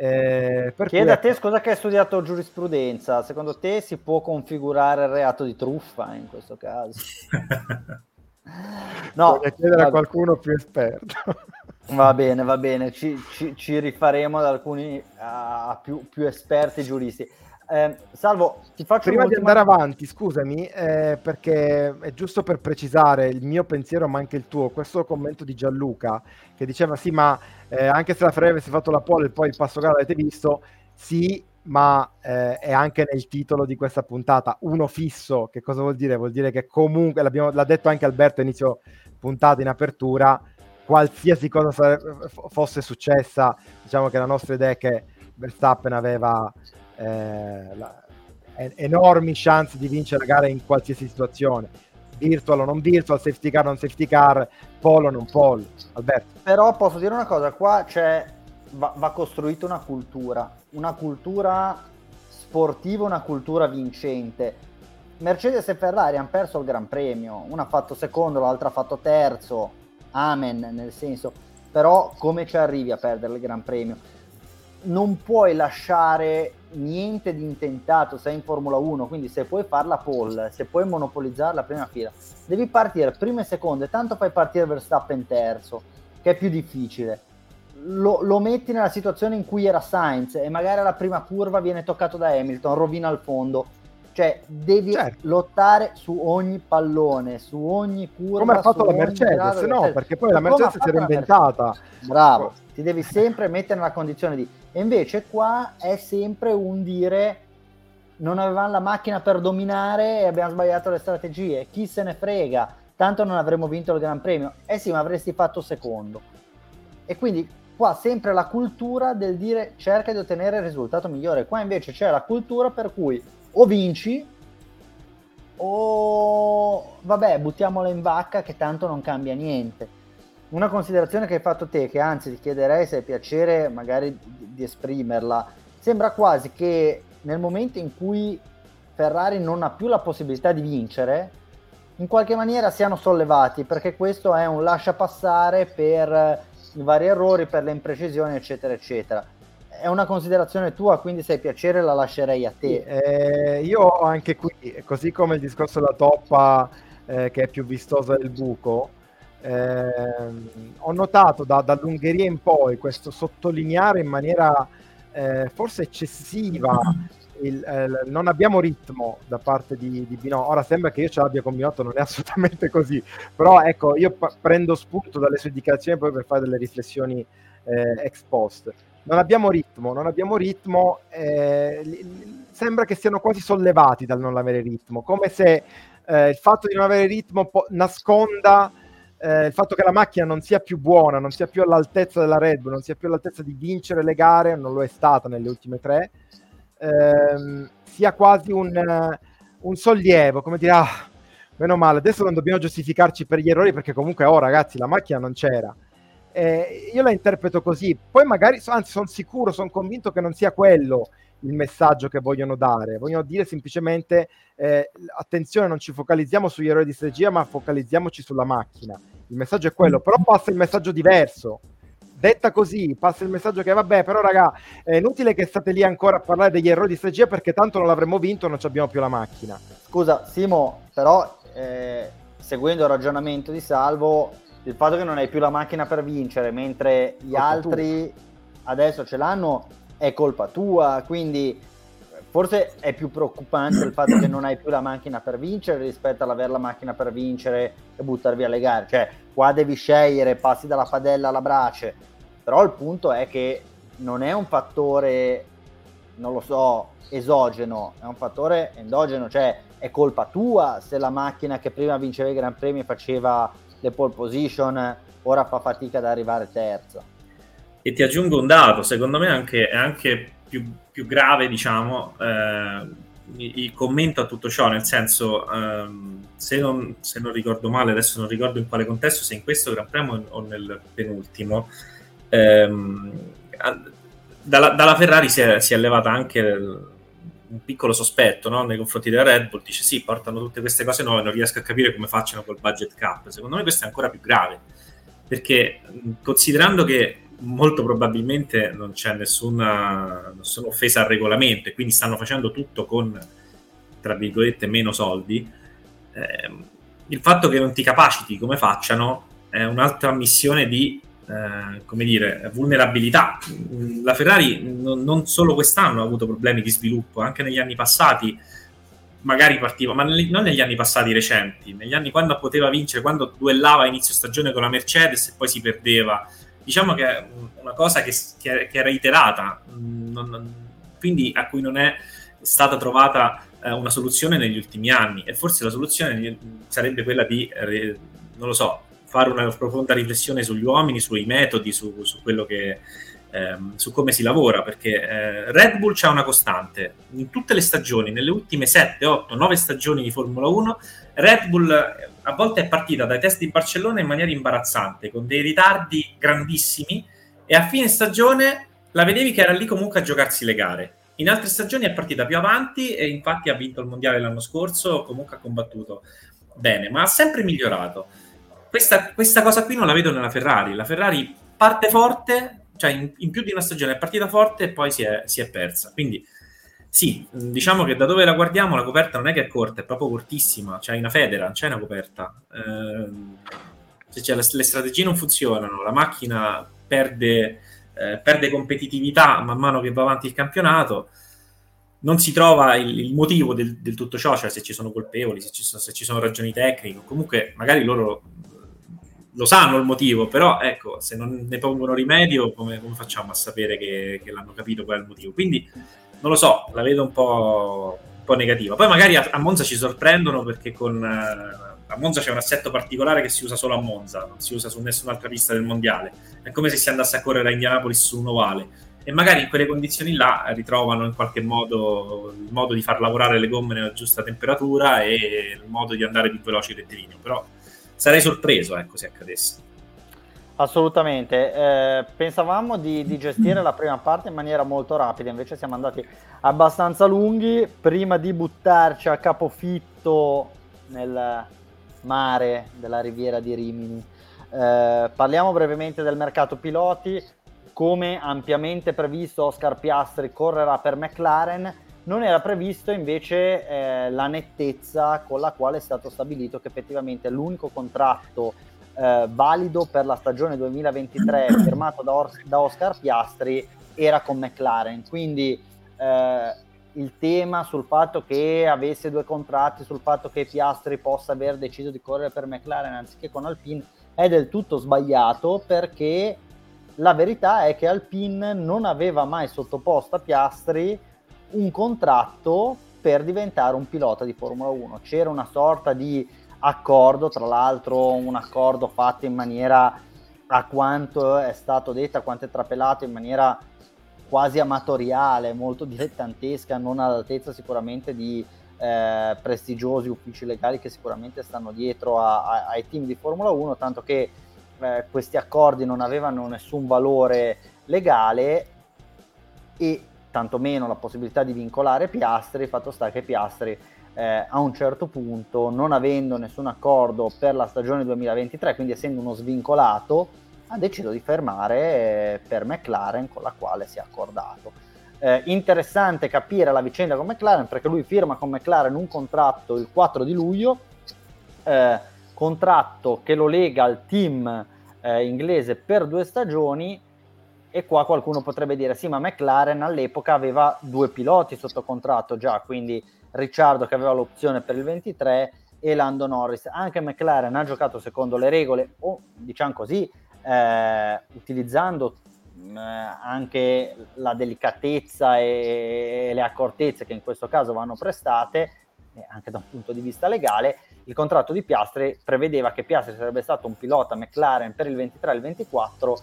Eh, Chiede a te, scusa che hai studiato giurisprudenza, secondo te si può configurare il reato di truffa in questo caso? no, Voglio chiedere a qualcuno più esperto. Va bene, va bene, ci, ci, ci rifaremo ad alcuni a più, più esperti giuristi. Eh, Salvo, ti faccio Prima di andare avanti, scusami, eh, perché è giusto per precisare il mio pensiero, ma anche il tuo. Questo commento di Gianluca che diceva: Sì, ma eh, anche se la Ferrari avesse fatto la pole e poi il passo gara l'avete visto, sì, ma eh, è anche nel titolo di questa puntata uno fisso. Che cosa vuol dire? Vuol dire che comunque, l'ha detto anche Alberto inizio puntata in apertura, qualsiasi cosa sare- fosse successa, diciamo che la nostra idea è che Verstappen aveva eh, la, enormi chance di vincere la gara in qualsiasi situazione virtual o non virtual, safety car o non safety car, polo o non polo. Alberto. Però posso dire una cosa, qua c'è, va, va costruita una cultura, una cultura sportiva, una cultura vincente. Mercedes e Ferrari hanno perso il Gran Premio, una ha fatto secondo, l'altra ha fatto terzo, amen, nel senso, però come ci arrivi a perdere il Gran Premio? Non puoi lasciare niente di intentato, sei in Formula 1, quindi se puoi fare la pole, se puoi monopolizzare la prima fila, devi partire primo e secondo e tanto fai partire Verstappen terzo, che è più difficile. Lo, lo, metti nella situazione in cui era Sainz e magari alla prima curva viene toccato da Hamilton, rovina al fondo. Cioè, devi certo. lottare su ogni pallone, su ogni curva. Come ha fatto la Mercedes? No, perché poi la Mercedes si era inventata. Bravo, ti devi sempre mettere nella condizione di e invece qua è sempre un dire non avevamo la macchina per dominare e abbiamo sbagliato le strategie. Chi se ne frega? Tanto non avremmo vinto il Gran Premio. Eh sì, ma avresti fatto secondo. E quindi qua sempre la cultura del dire cerca di ottenere il risultato migliore. Qua invece c'è la cultura per cui o vinci o vabbè, buttiamola in vacca che tanto non cambia niente una considerazione che hai fatto te, che anzi ti chiederei se è piacere magari di, di esprimerla, sembra quasi che nel momento in cui Ferrari non ha più la possibilità di vincere, in qualche maniera siano sollevati, perché questo è un lascia passare per i vari errori, per le imprecisioni, eccetera, eccetera. È una considerazione tua, quindi se è piacere la lascerei a te. Eh, io anche qui, così come il discorso della toppa eh, che è più vistosa del buco, eh, ho notato da, dall'Ungheria in poi questo sottolineare in maniera eh, forse eccessiva il, eh, non abbiamo ritmo da parte di, di Binotto. Ora sembra che io ce l'abbia con Binotto, non è assolutamente così. Però ecco, io p- prendo spunto dalle sue dichiarazioni poi per fare delle riflessioni eh, ex post. Non abbiamo ritmo, non abbiamo ritmo. Eh, sembra che siano quasi sollevati dal non avere ritmo, come se eh, il fatto di non avere ritmo po- nasconda eh, il fatto che la macchina non sia più buona, non sia più all'altezza della Red Bull, non sia più all'altezza di vincere le gare, non lo è stata nelle ultime tre, ehm, sia quasi un, un sollievo, come dire, ah, meno male, adesso non dobbiamo giustificarci per gli errori perché comunque, oh ragazzi, la macchina non c'era. Eh, io la interpreto così, poi magari, anzi sono sicuro, sono convinto che non sia quello il messaggio che vogliono dare, vogliono dire semplicemente eh, attenzione, non ci focalizziamo sugli errori di strategia, ma focalizziamoci sulla macchina. Il messaggio è quello, però passa il messaggio diverso. Detta così, passa il messaggio che vabbè, però raga, è inutile che state lì ancora a parlare degli errori di strategia perché tanto non l'avremmo vinto, non abbiamo più la macchina. Scusa, Simo, però eh, seguendo il ragionamento di Salvo, il fatto che non hai più la macchina per vincere, mentre gli colpa altri tua. adesso ce l'hanno, è colpa tua. Quindi forse è più preoccupante il fatto che non hai più la macchina per vincere rispetto all'avere la macchina per vincere e buttar via le gare. Cioè, qua devi scegliere, passi dalla padella alla brace. Però il punto è che non è un fattore, non lo so, esogeno, è un fattore endogeno, cioè è colpa tua se la macchina che prima vinceva i Gran Premi faceva le pole position, ora fa fatica ad arrivare terza. E ti aggiungo un dato, secondo me anche, è anche più, più grave, diciamo, eh, il commento a tutto ciò, nel senso, ehm, se, non, se, non, ricordo male, adesso non ricordo in quale contesto, se in questo Gran Premio o nel penultimo, ehm, dalla, dalla, Ferrari si è, si è levata anche un piccolo sospetto no? nei confronti della Red Bull, dice sì, portano tutte queste cose nuove, non riesco a capire come facciano col budget cap. Secondo me questo è ancora più grave, perché considerando che molto probabilmente non c'è nessuna, nessuna offesa al regolamento e quindi stanno facendo tutto con, tra virgolette, meno soldi, eh, il fatto che non ti capaciti come facciano è un'altra missione di eh, come dire, vulnerabilità. La Ferrari non, non, solo quest'anno ha avuto problemi di sviluppo, anche negli anni passati magari partiva, ma non negli anni passati recenti, negli anni quando poteva vincere, quando duellava a inizio stagione con la Mercedes e poi si perdeva. Diciamo che è una cosa che, che, che è reiterata, non, quindi a cui non è stata trovata eh, una soluzione negli ultimi anni e forse la soluzione sarebbe quella di, eh, non lo so, fare una profonda riflessione sugli uomini, sui metodi, su, su quello che, ehm, su come si lavora, perché eh, Red Bull c'è una costante. In tutte le stagioni, nelle ultime 7, 8, 9 stagioni di Formula 1, Red Bull eh, a volte è partita dai test di Barcellona in maniera imbarazzante, con dei ritardi grandissimi, e a fine stagione la vedevi che era lì comunque a giocarsi le gare. In altre stagioni è partita più avanti e infatti ha vinto il mondiale l'anno scorso, comunque ha combattuto bene, ma ha sempre migliorato questa, questa, cosa qui non la vedo nella Ferrari. La Ferrari parte forte, cioè in, in più di una stagione è partita forte e poi si è, si è, persa. Quindi sì, diciamo che da dove la guardiamo la coperta non è che è corta, è proprio cortissima. C'è una federa, c'è una coperta. Eh, cioè, le, le, strategie non funzionano, la macchina perde, eh, perde competitività man mano che va avanti il campionato non si trova il, il motivo del, del, tutto ciò, cioè se ci sono colpevoli, se ci sono, se ci sono ragioni tecniche, comunque magari loro lo sanno il motivo, però ecco, se non ne pongono rimedio, come, come facciamo a sapere che, che, l'hanno capito qual è il motivo? Quindi non lo so, la vedo un po', negativa. Poi magari a, Monza ci sorprendono perché con, uh, a Monza c'è un assetto particolare che si usa solo a Monza, non si usa su nessun'altra pista del mondiale. È come se si andasse a correre a Indianapolis su un ovale. E magari in quelle condizioni là ritrovano in qualche modo il modo di far lavorare le gomme nella giusta temperatura e il modo di andare più veloci rettilineo. Però sarei sorpreso ecco, se accadesse. Assolutamente, eh, pensavamo di, di, gestire la prima parte in maniera molto rapida, invece siamo andati abbastanza lunghi. Prima di buttarci a capofitto nel mare della riviera di Rimini, eh, parliamo brevemente del mercato piloti. Come ampiamente previsto, Oscar Piastri correrà per McLaren non era previsto invece eh, la nettezza con la quale è stato stabilito che effettivamente l'unico contratto eh, valido per la stagione 2023 firmato da, Or- da, Oscar Piastri era con McLaren. Quindi eh, il tema sul fatto che avesse due contratti, sul fatto che Piastri possa aver deciso di correre per McLaren anziché con Alpine è del tutto sbagliato perché la verità è che Alpine non aveva mai sottoposto a Piastri un contratto per diventare un pilota di Formula 1. C'era una sorta di accordo, tra l'altro un accordo fatto in maniera, a quanto è stato detto, a quanto è trapelato, in maniera quasi amatoriale, molto dilettantesca, non all'altezza sicuramente di eh, prestigiosi uffici legali che sicuramente stanno dietro a, a, ai team di Formula 1, tanto che eh, questi accordi non avevano nessun valore legale e tantomeno la possibilità di vincolare Piastri, fatto sta che Piastri eh, a un certo punto, non avendo nessun accordo per la stagione 2023, quindi essendo uno svincolato, ha deciso di fermare eh, per McLaren con la quale si è accordato. Eh, interessante capire la vicenda con McLaren perché lui firma con McLaren un contratto il 4 di luglio, eh, contratto che lo lega al team eh, inglese per due stagioni e qua qualcuno potrebbe dire sì ma McLaren all'epoca aveva due piloti sotto contratto già, quindi Ricciardo che aveva l'opzione per il 23 e Lando Norris. Anche McLaren ha giocato secondo le regole o diciamo così eh, utilizzando eh, anche la delicatezza e le accortezze che in questo caso vanno prestate, anche da un punto di vista legale, il contratto di Piastri prevedeva che Piastri sarebbe stato un pilota McLaren per il 23 e il 24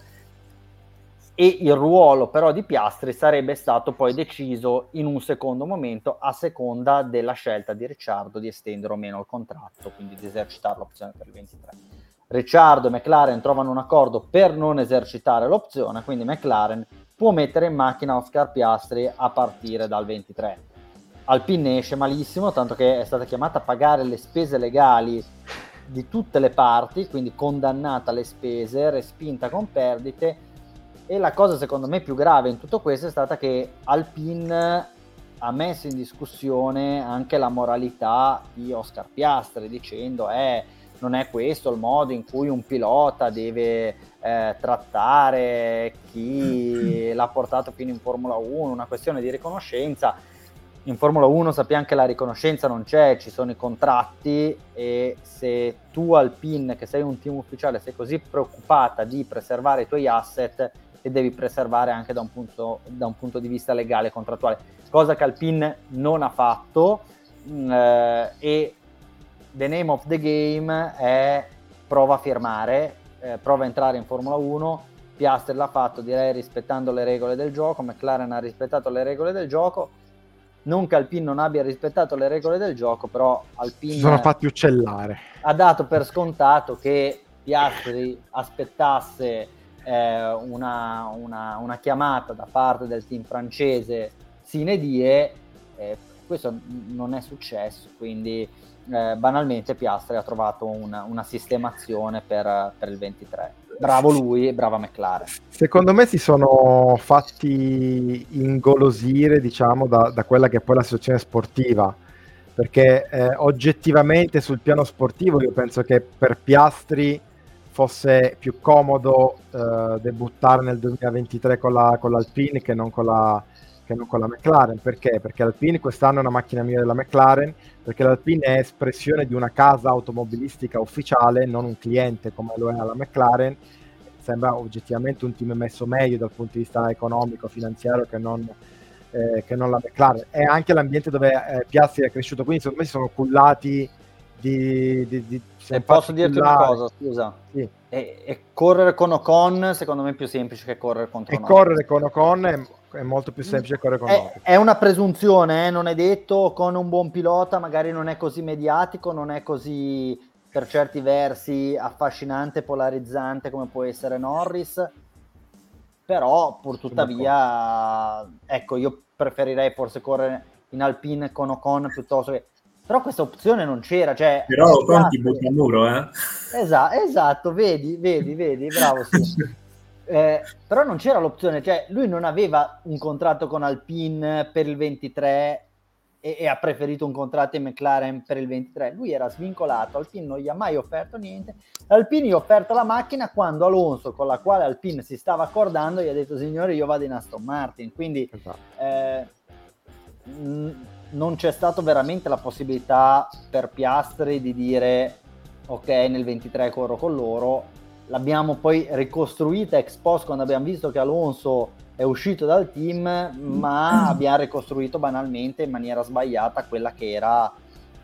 e il ruolo però di Piastri sarebbe stato poi deciso in un secondo momento a seconda della scelta di Ricciardo di estendere o meno il contratto, quindi di esercitare l'opzione per il 23. Ricciardo e McLaren trovano un accordo per non esercitare l'opzione, quindi McLaren può mettere in macchina Oscar Piastri a partire dal 23. Alpine esce malissimo, tanto che è stata chiamata a pagare le spese legali di tutte le parti, quindi condannata alle spese, respinta con perdite. E la cosa secondo me più grave in tutto questo è stata che Alpine ha messo in discussione anche la moralità di Oscar Piastri, dicendo eh non è questo il modo in cui un pilota deve eh, trattare chi l'ha portato fino in Formula 1, una questione di riconoscenza. In Formula 1 sappiamo che la riconoscenza non c'è, ci sono i contratti e se tu Alpine, che sei un team ufficiale, sei così preoccupata di preservare i tuoi asset, li devi preservare anche da un punto, da un punto di vista legale e contrattuale, cosa che Alpine non ha fatto mm, eh, e the name of the game è prova a firmare, eh, prova a entrare in Formula 1. Piastri l'ha fatto, direi, rispettando le regole del gioco. McLaren ha rispettato le regole del gioco. Non che Alpine non abbia rispettato le regole del gioco, però Alpine si sono fatti uccellare. Ha dato per scontato che Piastri aspettasse eh, una, una, una, chiamata da parte del team francese sine die. Eh, questo non è successo, quindi eh, banalmente Piastri ha trovato una, una sistemazione per, per, il 23. Bravo lui e brava McLaren. Secondo me si sono fatti ingolosire diciamo, da, da quella che è poi la situazione sportiva, perché eh, oggettivamente sul piano sportivo io penso che per Piastri fosse più comodo eh, debuttare nel 2023 con, la, con l'Alpine che non con la, che non con la McLaren. Perché? Perché l'Alpine quest'anno è una macchina mia della McLaren, perché l'Alpine è espressione di una casa automobilistica ufficiale, non un cliente come lo è la McLaren. Sembra oggettivamente un team messo meglio dal punto di vista economico, finanziario che non, eh, che non la McLaren. È anche l'ambiente dove eh, Piastri è cresciuto, quindi secondo me si sono cullati di... di, di Se posso dirti una cosa, scusa. Sì. E, e, correre con Ocon secondo me è più semplice che correre contro E correre con Ocon è è molto più semplice correre con è, è una presunzione, eh? non è detto con un buon pilota, magari non è così mediatico, non è così per certi versi affascinante, polarizzante come può essere Norris, però pur tuttavia, ecco, io preferirei forse correre in Alpine con Ocon piuttosto che... Però questa opzione non c'era, cioè... Però Ocon ti butta a muro, eh? Esatto, esatto, vedi, vedi, vedi, bravo, sì. Eh, però non c'era l'opzione, cioè lui non aveva un contratto con Alpine per il 23 e, e, ha preferito un contratto in McLaren per il 23. Lui era svincolato, Alpine non gli ha mai offerto niente. Alpine gli ha offerto la macchina quando Alonso, con la quale Alpine si stava accordando, gli ha detto signore io vado in Aston Martin. Quindi esatto. eh, non c'è stata veramente la possibilità per Piastri di dire ok nel 23 corro con loro l'abbiamo poi ricostruita ex post quando abbiamo visto che Alonso è uscito dal team, ma abbiamo ricostruito banalmente in maniera sbagliata quella che era,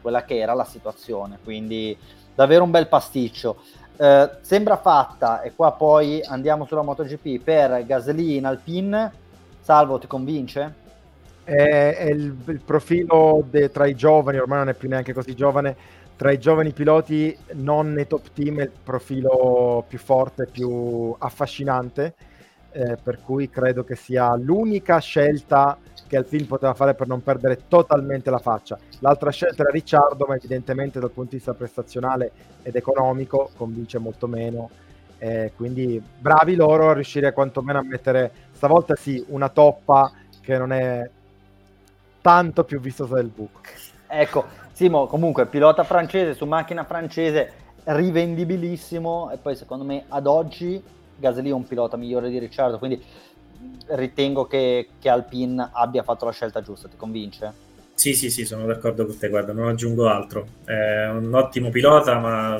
quella che era la situazione. Quindi davvero un bel pasticcio. Eh, sembra fatta, e qua poi andiamo sulla MotoGP, per Gasly in Alpine. Salvo, ti convince? È, è il, il, profilo de, tra i giovani, ormai non è più neanche così giovane, tra i giovani piloti non nei top team è il profilo più forte, più affascinante, eh, per cui credo che sia l'unica scelta che Alpine poteva fare per non perdere totalmente la faccia. L'altra scelta era Ricciardo, ma evidentemente dal punto di vista prestazionale ed economico convince molto meno. Eh, quindi bravi loro a riuscire quantomeno a mettere stavolta sì una toppa che non è tanto più vistosa del buco. Ecco, Simo, comunque pilota francese su macchina francese rivendibilissimo e poi secondo me ad oggi Gasly è un pilota migliore di Ricciardo, quindi ritengo che, che Alpine abbia fatto la scelta giusta, ti convince? Sì, sì, sì, sono d'accordo con te, guarda, non aggiungo altro. È un ottimo pilota, ma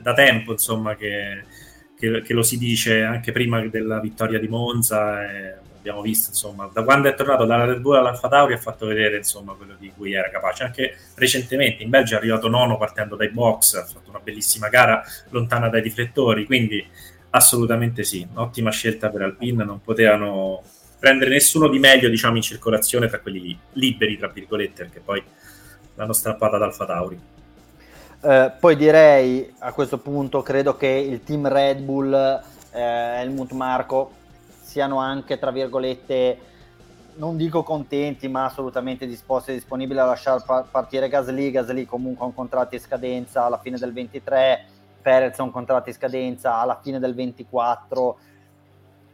da tempo, insomma, che, che, che lo si dice anche prima della vittoria di Monza. E abbiamo visto, insomma, da quando è tornato dalla Red Bull all'Alfa Tauri ha fatto vedere, insomma, quello di cui era capace. Anche recentemente in Belgio è arrivato nono partendo dai box, ha fatto una bellissima gara lontana dai riflettori, quindi Assolutamente sì, ottima scelta per Alpine, non potevano prendere nessuno di meglio diciamo in circolazione tra quelli liberi tra virgolette perché poi l'hanno strappata dal Fatauri eh, poi direi a questo punto credo che il team Red Bull eh, Helmut Marco siano anche tra virgolette non dico contenti ma assolutamente disposti e disponibili a lasciare partire Gasly Gasly comunque ha un contratto in scadenza alla fine del 23 Perez ha un contratto in scadenza alla fine del 24,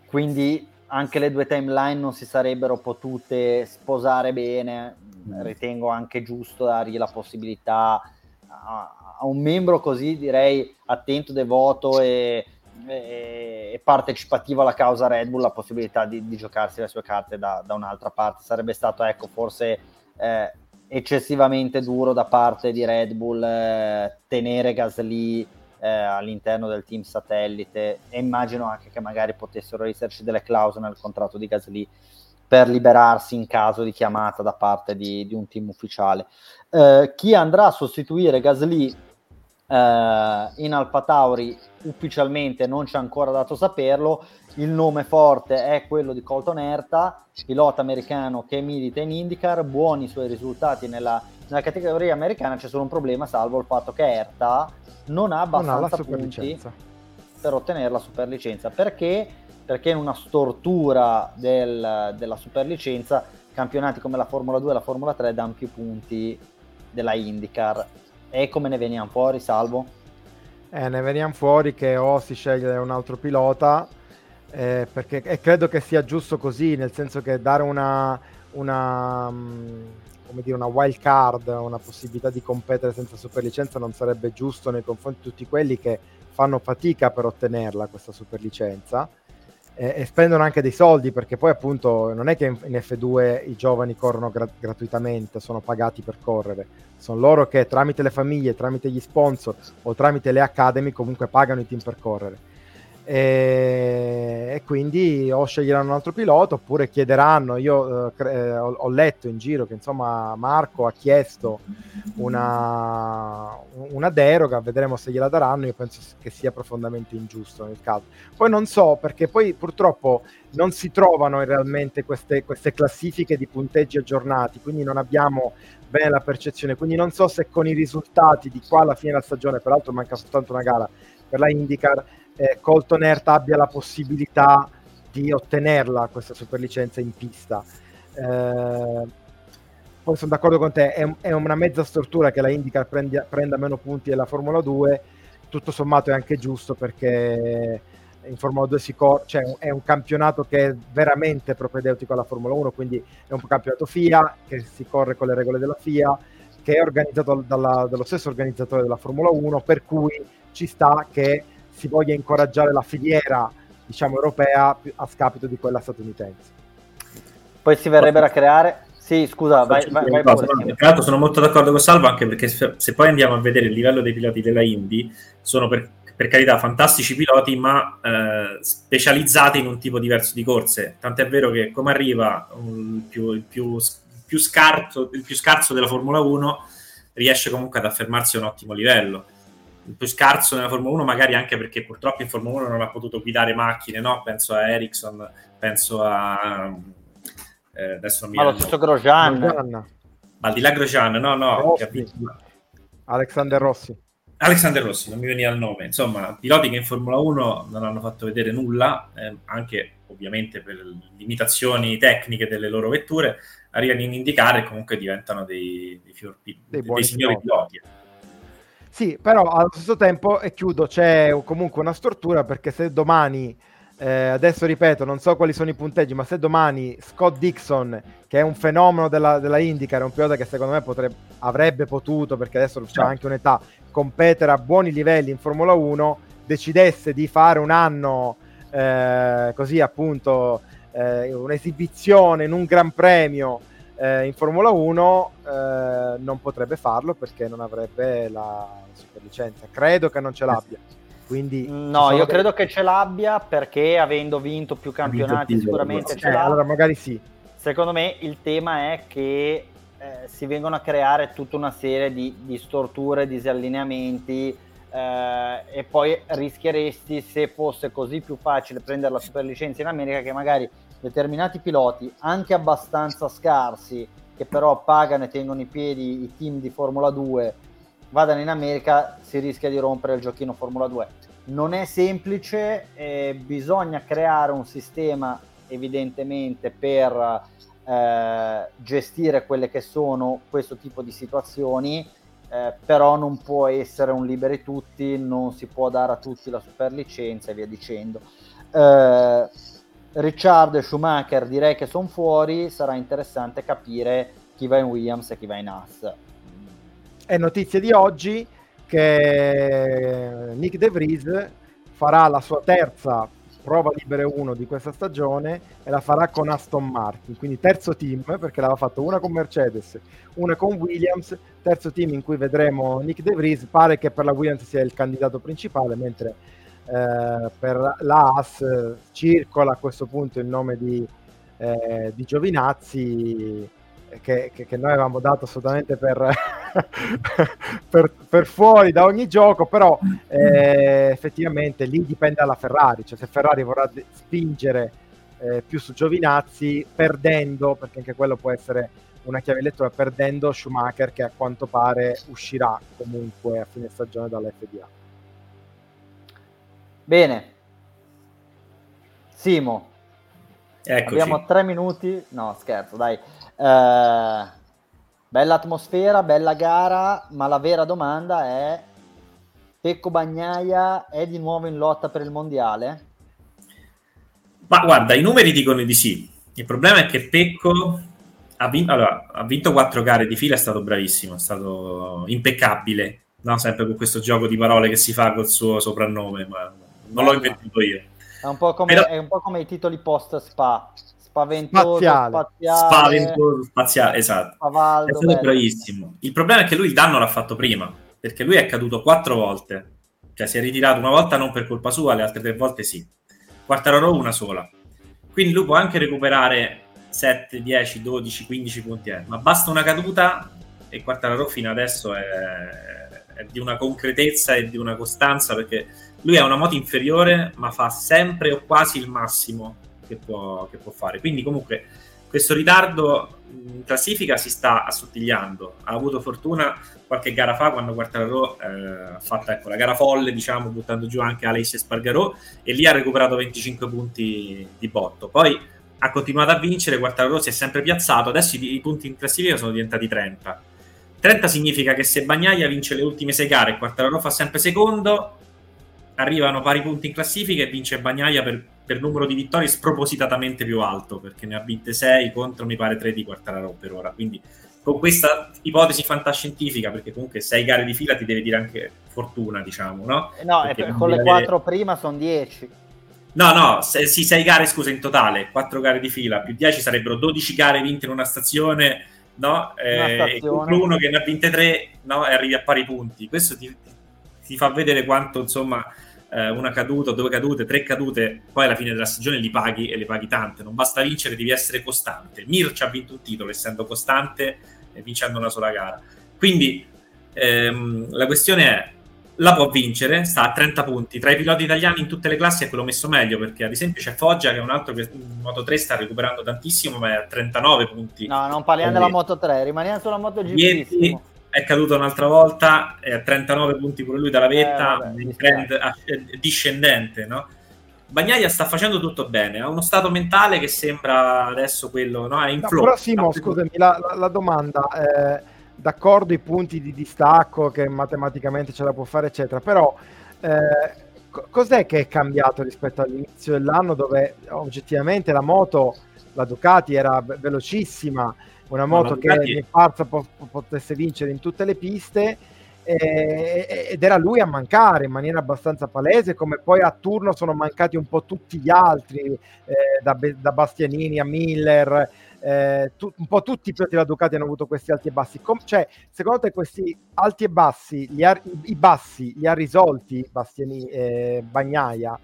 quindi anche le due timeline non si sarebbero potute sposare bene. Mm. Ritengo anche giusto dargli la possibilità a, a un membro così, direi, attento, devoto e, e, partecipativo alla causa Red Bull la possibilità di, di giocarsi le sue carte da, da, un'altra parte. Sarebbe stato, ecco, forse eh, eccessivamente duro da parte di Red Bull eh, tenere Gasly eh, all'interno del team satellite e immagino anche che magari potessero esserci delle clausole nel contratto di Gasly per liberarsi in caso di chiamata da parte di, di un team ufficiale. Eh, chi andrà a sostituire Gasly in Alfa Tauri ufficialmente non ci ha ancora dato saperlo. Il nome forte è quello di Colton Herta, pilota americano che milita in IndyCar, buoni i suoi risultati nella, nella categoria americana, c'è solo un problema salvo il fatto che Herta non ha abbastanza non ha punti per ottenere la superlicenza. Perché? Perché in una stortura del, della superlicenza campionati come la Formula 2 e la Formula 3 danno più punti della IndyCar. E come ne veniamo fuori, Salvo? Eh, ne veniamo fuori che o si sceglie un altro pilota, eh, perché, e credo che sia giusto così, nel senso che dare una, una mm, dire, una wild card, una possibilità di competere senza superlicenza non sarebbe giusto nei confronti di tutti quelli che fanno fatica per ottenerla questa superlicenza eh, e spendono anche dei soldi perché poi appunto non è che in, in F2 i giovani corrono gra- gratuitamente, sono pagati per correre, sono loro che tramite le famiglie, tramite gli sponsor o tramite le academy comunque pagano i team per correre e, e, quindi o sceglieranno un altro pilota oppure chiederanno io eh, cre- eh, ho, ho, letto in giro che insomma Marco ha chiesto una, una, deroga vedremo se gliela daranno io penso che sia profondamente ingiusto nel caso. Poi non so perché poi purtroppo non si trovano realmente queste, queste classifiche di punteggi aggiornati quindi non abbiamo bene la percezione. Quindi non so se con i risultati di qua alla fine della stagione peraltro manca soltanto una gara per la IndyCar eh, Colton Earth abbia la possibilità di ottenerla questa superlicenza in pista. Eh, poi sono d'accordo con te, è, è, una mezza stortura che la IndyCar prenda, prenda meno punti della Formula 2, tutto sommato è anche giusto perché in Formula 2 si cor- cioè, è un campionato che è veramente propedeutico alla Formula 1, quindi è un campionato FIA che si corre con le regole della FIA, che è organizzato dalla, dallo stesso organizzatore della Formula 1, per cui ci sta che si voglia incoraggiare la filiera diciamo europea a scapito di quella statunitense. Poi si verrebbero a creare sì, scusa, vai, vai, vai pure. Tra l'altro sono molto d'accordo con Salvo anche perché se, poi andiamo a vedere il livello dei piloti della Indy, sono per, per carità fantastici piloti, ma eh, specializzati in un tipo diverso di corse. Tant'è vero che come arriva un, più, il, più, più scarso, il più scarso della Formula 1, riesce comunque ad affermarsi a un ottimo livello più scarso nella Formula 1, magari anche perché purtroppo in Formula 1 non ha potuto guidare macchine, no? Penso a Ericsson, penso a, eh, adesso non mi Ma lo stesso Grosjean. Grosjean. Al di là Grosjean, no, no. Alexander Rossi. Alexander Rossi, non mi veniva il nome. Insomma, piloti che in Formula 1 non hanno fatto vedere nulla, eh, anche ovviamente per limitazioni tecniche delle loro vetture, arrivano in indicare e comunque diventano dei, dei, fior, dei, dei signori piloti. Sì, però allo stesso tempo, e chiudo, c'è comunque una stortura perché se domani eh, adesso ripeto, non so quali sono i punteggi, ma se domani Scott Dixon, che è un fenomeno della, della IndyCar, è un pilota che secondo me potrebbe, avrebbe potuto, perché adesso c'è certo. anche un'età, competere a buoni livelli in Formula 1, decidesse di fare un anno eh, così appunto, eh, un'esibizione in un gran premio eh, in Formula 1, eh, non potrebbe farlo perché non avrebbe la superlicenza. Credo che non ce l'abbia. Quindi, no, io che... credo che ce l'abbia perché avendo vinto più campionati vinto sicuramente ce eh, l'ha. Allora magari sì. Secondo me il tema è che eh, si vengono a creare tutta una serie di, di storture, disallineamenti eh, e poi rischieresti se fosse così più facile prendere la superlicenza in America che magari determinati piloti anche abbastanza scarsi che però pagano e tengono i piedi i team di Formula 2 vadano in America si rischia di rompere il giochino Formula 2. Non è semplice, eh, bisogna creare un sistema evidentemente per eh, gestire quelle che sono questo tipo di situazioni, eh, però non può essere un liberi tutti, non si può dare a tutti la superlicenza e via dicendo. Eh, Ricciardo e Schumacher direi che sono fuori, sarà interessante capire chi va in Williams e chi va in Haas. È notizia di oggi che Nick De Vries farà la sua terza prova libere 1 di questa stagione e la farà con Aston Martin, quindi terzo team perché l'aveva fatto una con Mercedes, una con Williams, terzo team in cui vedremo Nick De Vries, pare che per la Williams sia il candidato principale, mentre eh, per la Haas circola a questo punto il nome di, eh, di Giovinazzi che, che, che, noi avevamo dato assolutamente per, per, per, fuori da ogni gioco, però eh, effettivamente lì dipende dalla Ferrari, cioè se Ferrari vorrà spingere eh, più su Giovinazzi perdendo, perché anche quello può essere una chiave lettura, perdendo Schumacher che a quanto pare uscirà comunque a fine stagione dall'FDA. Bene. Simo, Eccoci. abbiamo tre minuti, no scherzo, dai. Eh, bella atmosfera, bella gara, ma la vera domanda è Pecco Bagnaia è di nuovo in lotta per il mondiale? Ma guarda, i numeri dicono di sì. Il problema è che Pecco ha vinto, allora, ha vinto quattro gare di fila, è stato bravissimo, è stato impeccabile, no? sempre con questo gioco di parole che si fa col suo soprannome, ma non l'ho inventato io. È un po' come, Però... è un po come i titoli post Spa spaventoso spaziale. spaziale. Spaventoso spaziale, esatto. Spavaldo, è stato bravissimo. Il problema è che lui il danno l'ha fatto prima, perché lui è caduto quattro volte. Cioè si è ritirato una volta non per colpa sua, le altre tre volte sì. Quartararo una sola. Quindi lui può anche recuperare 7, 10, 12, 15 punti, eh. ma basta una caduta e Quartararo fino adesso è, è di una concretezza e di una costanza perché lui ha una moto inferiore ma fa sempre o quasi il massimo che può, che può fare. Quindi comunque questo ritardo in classifica si sta assottigliando. Ha avuto fortuna qualche gara fa quando Quartararo eh, ha fatto ecco, la gara folle, diciamo, buttando giù anche Aleix Spargarò e lì ha recuperato 25 punti di botto. Poi ha continuato a vincere, Quartararo si è sempre piazzato, adesso i, i punti in classifica sono diventati 30. 30 significa che se Bagnaia vince le ultime 6 gare e Quartararo fa sempre secondo, arrivano pari punti in classifica e vince Bagnaia per per numero di vittorie spropositatamente più alto, perché ne ha vinte 6 contro mi pare 3 di Quartararo per ora. Quindi con questa ipotesi fantascientifica, perché comunque 6 gare di fila ti deve dire anche fortuna, diciamo, no? Eh, no, per, con le 4 avere... prima sono 10. No, no, se, sì, 6 gare, scusa, in totale, 4 gare di fila, più 10 sarebbero 12 gare vinte in una stazione, no? Eh, uno che ne ha vinte 3, no? E arrivi a pari punti. Questo ti, ti fa vedere quanto, insomma, eh, una caduta, due cadute, tre cadute, poi alla fine della stagione li paghi e le paghi tante. Non basta vincere, devi essere costante. Mir ci ha vinto un titolo essendo costante e vincendo una sola gara. Quindi ehm, la questione è la può vincere, sta a 30 punti. Tra i piloti italiani in tutte le classi è quello messo meglio, perché ad esempio c'è Foggia che è un altro che in Moto 3 sta recuperando tantissimo, ma è a 39 punti. No, non parliamo Quindi, della Moto 3, rimaniamo sulla Moto GP. È caduto un'altra volta, a 39 punti pure lui dalla vetta, eh, trend discendente, no? Bagnaia sta facendo tutto bene, ha uno stato mentale che sembra adesso quello, no? È in no, flow. Però Simo, scusami, la, la, la domanda, eh, d'accordo i punti di distacco che matematicamente ce la può fare, eccetera, però eh, cos'è che è cambiato rispetto all'inizio dell'anno dove oggettivamente la moto, la Ducati era velocissima, una moto che mi parza po- potesse vincere in tutte le piste ed era lui a mancare in maniera abbastanza palese, come poi a turno sono mancati un po' tutti gli altri, eh, da, da, Bastianini a Miller, eh, tu, un po' tutti i piloti della Ducati hanno avuto questi alti e bassi. Com- cioè, secondo te questi alti e bassi, ha, i, i, bassi li ha risolti Bastianini, eh, Bagnaia?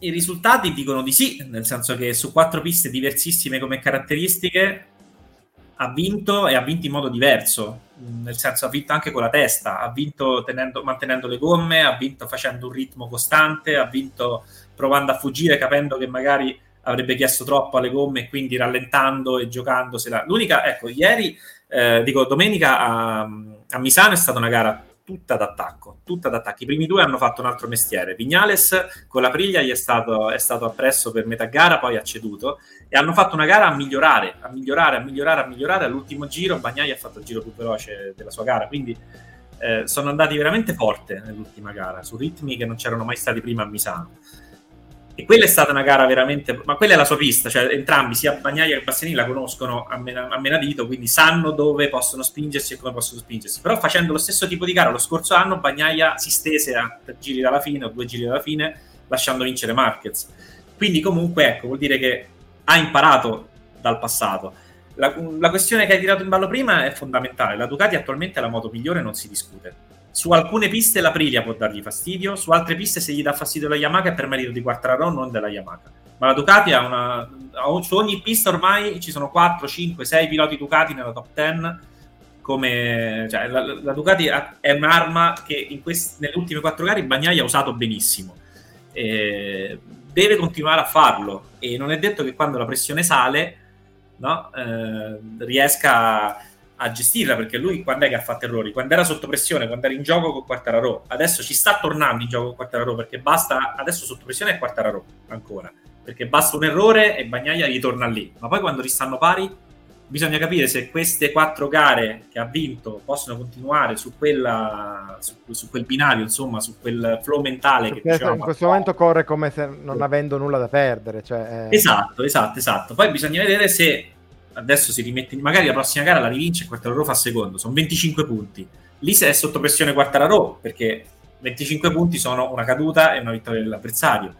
I risultati dicono di sì, nel senso che su quattro piste diversissime come caratteristiche ha vinto e ha vinto in modo diverso, nel senso ha vinto anche con la testa, ha vinto tenendo, mantenendo le gomme, ha vinto facendo un ritmo costante, ha vinto provando a fuggire, capendo che magari avrebbe chiesto troppo alle gomme e quindi rallentando e giocandosela. L'unica, ecco, ieri, eh, dico, domenica a, a Misano è stata una gara tutta d'attacco, tutta d'attacco. I primi due hanno fatto un altro mestiere. Vignales con la priglia gli è stato, è stato appresso per metà gara, poi ha ceduto e hanno fatto una gara a migliorare, a migliorare, a migliorare, a migliorare. All'ultimo giro Bagnai ha fatto il giro più veloce della sua gara, quindi eh, sono andati veramente forte nell'ultima gara, su ritmi che non c'erano mai stati prima a Misano. E quella è stata una gara veramente. Ma quella è la sua pista, cioè entrambi, sia Bagnaia che Bastianini, la conoscono a, mena, a menadito, quindi sanno dove possono spingersi e come possono spingersi. Però facendo lo stesso tipo di gara lo scorso anno, Bagnaia si stese a giri dalla fine o due giri dalla fine, lasciando vincere Marquez. Quindi, comunque, ecco, vuol dire che ha imparato dal passato. La, la questione che hai tirato in ballo prima è fondamentale. La Ducati attualmente è la moto migliore, non si discute su alcune piste la Prilia può dargli fastidio, su altre piste se gli dà fastidio la Yamaha è per merito di Quartararo, non della Yamaha. Ma la Ducati ha una... su ogni pista ormai ci sono 4, 5, 6 piloti Ducati nella top 10 come cioè, la, la, Ducati è un'arma che quest, nelle ultime quattro gare Bagnaia ha usato benissimo e deve continuare a farlo e non è detto che quando la pressione sale no, eh, riesca a gestirla perché lui quando è che ha fatto errori? Quando era sotto pressione, quando era in gioco con Quartararo. Adesso ci sta tornando in gioco con Quartararo perché basta adesso sotto pressione è Quartararo ancora. Perché basta un errore e Bagnaia ritorna lì. Ma poi quando ristanno pari bisogna capire se queste quattro gare che ha vinto possono continuare su, quella, su, su quel binario, insomma, su quel flow mentale perché che dicevamo. In questo momento corre come se non avendo nulla da perdere. Cioè, è... Esatto, esatto, esatto. Poi bisogna vedere se adesso si rimette, magari la prossima gara la rivince e Quartararo fa secondo, sono 25 punti. Lì se è sotto pressione Quartararo perché 25 punti sono una caduta e una vittoria dell'avversario.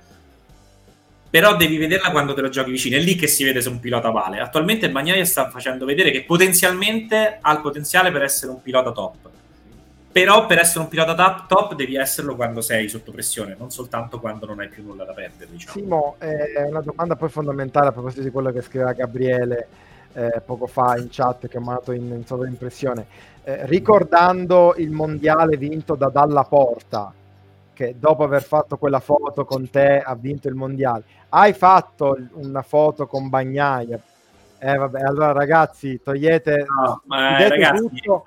Però devi vederla quando te lo giochi vicino, è lì che si vede se un pilota vale. Attualmente Bagnaia sta facendo vedere che potenzialmente ha il potenziale per essere un pilota top. Però per essere un pilota top, top devi esserlo quando sei sotto pressione, non soltanto quando non hai più nulla da perdere. Diciamo. Simo, è una domanda poi fondamentale a proposito di quello che scriveva Gabriele eh, poco fa in chat che ho mandato in, in sovraimpressione, eh, ricordando il mondiale vinto da Dalla Porta, che dopo aver fatto quella foto con te ha vinto il mondiale. Hai fatto una foto con Bagnaia? Eh, vabbè, allora ragazzi, togliete, no, eh, ragazzi. tutto.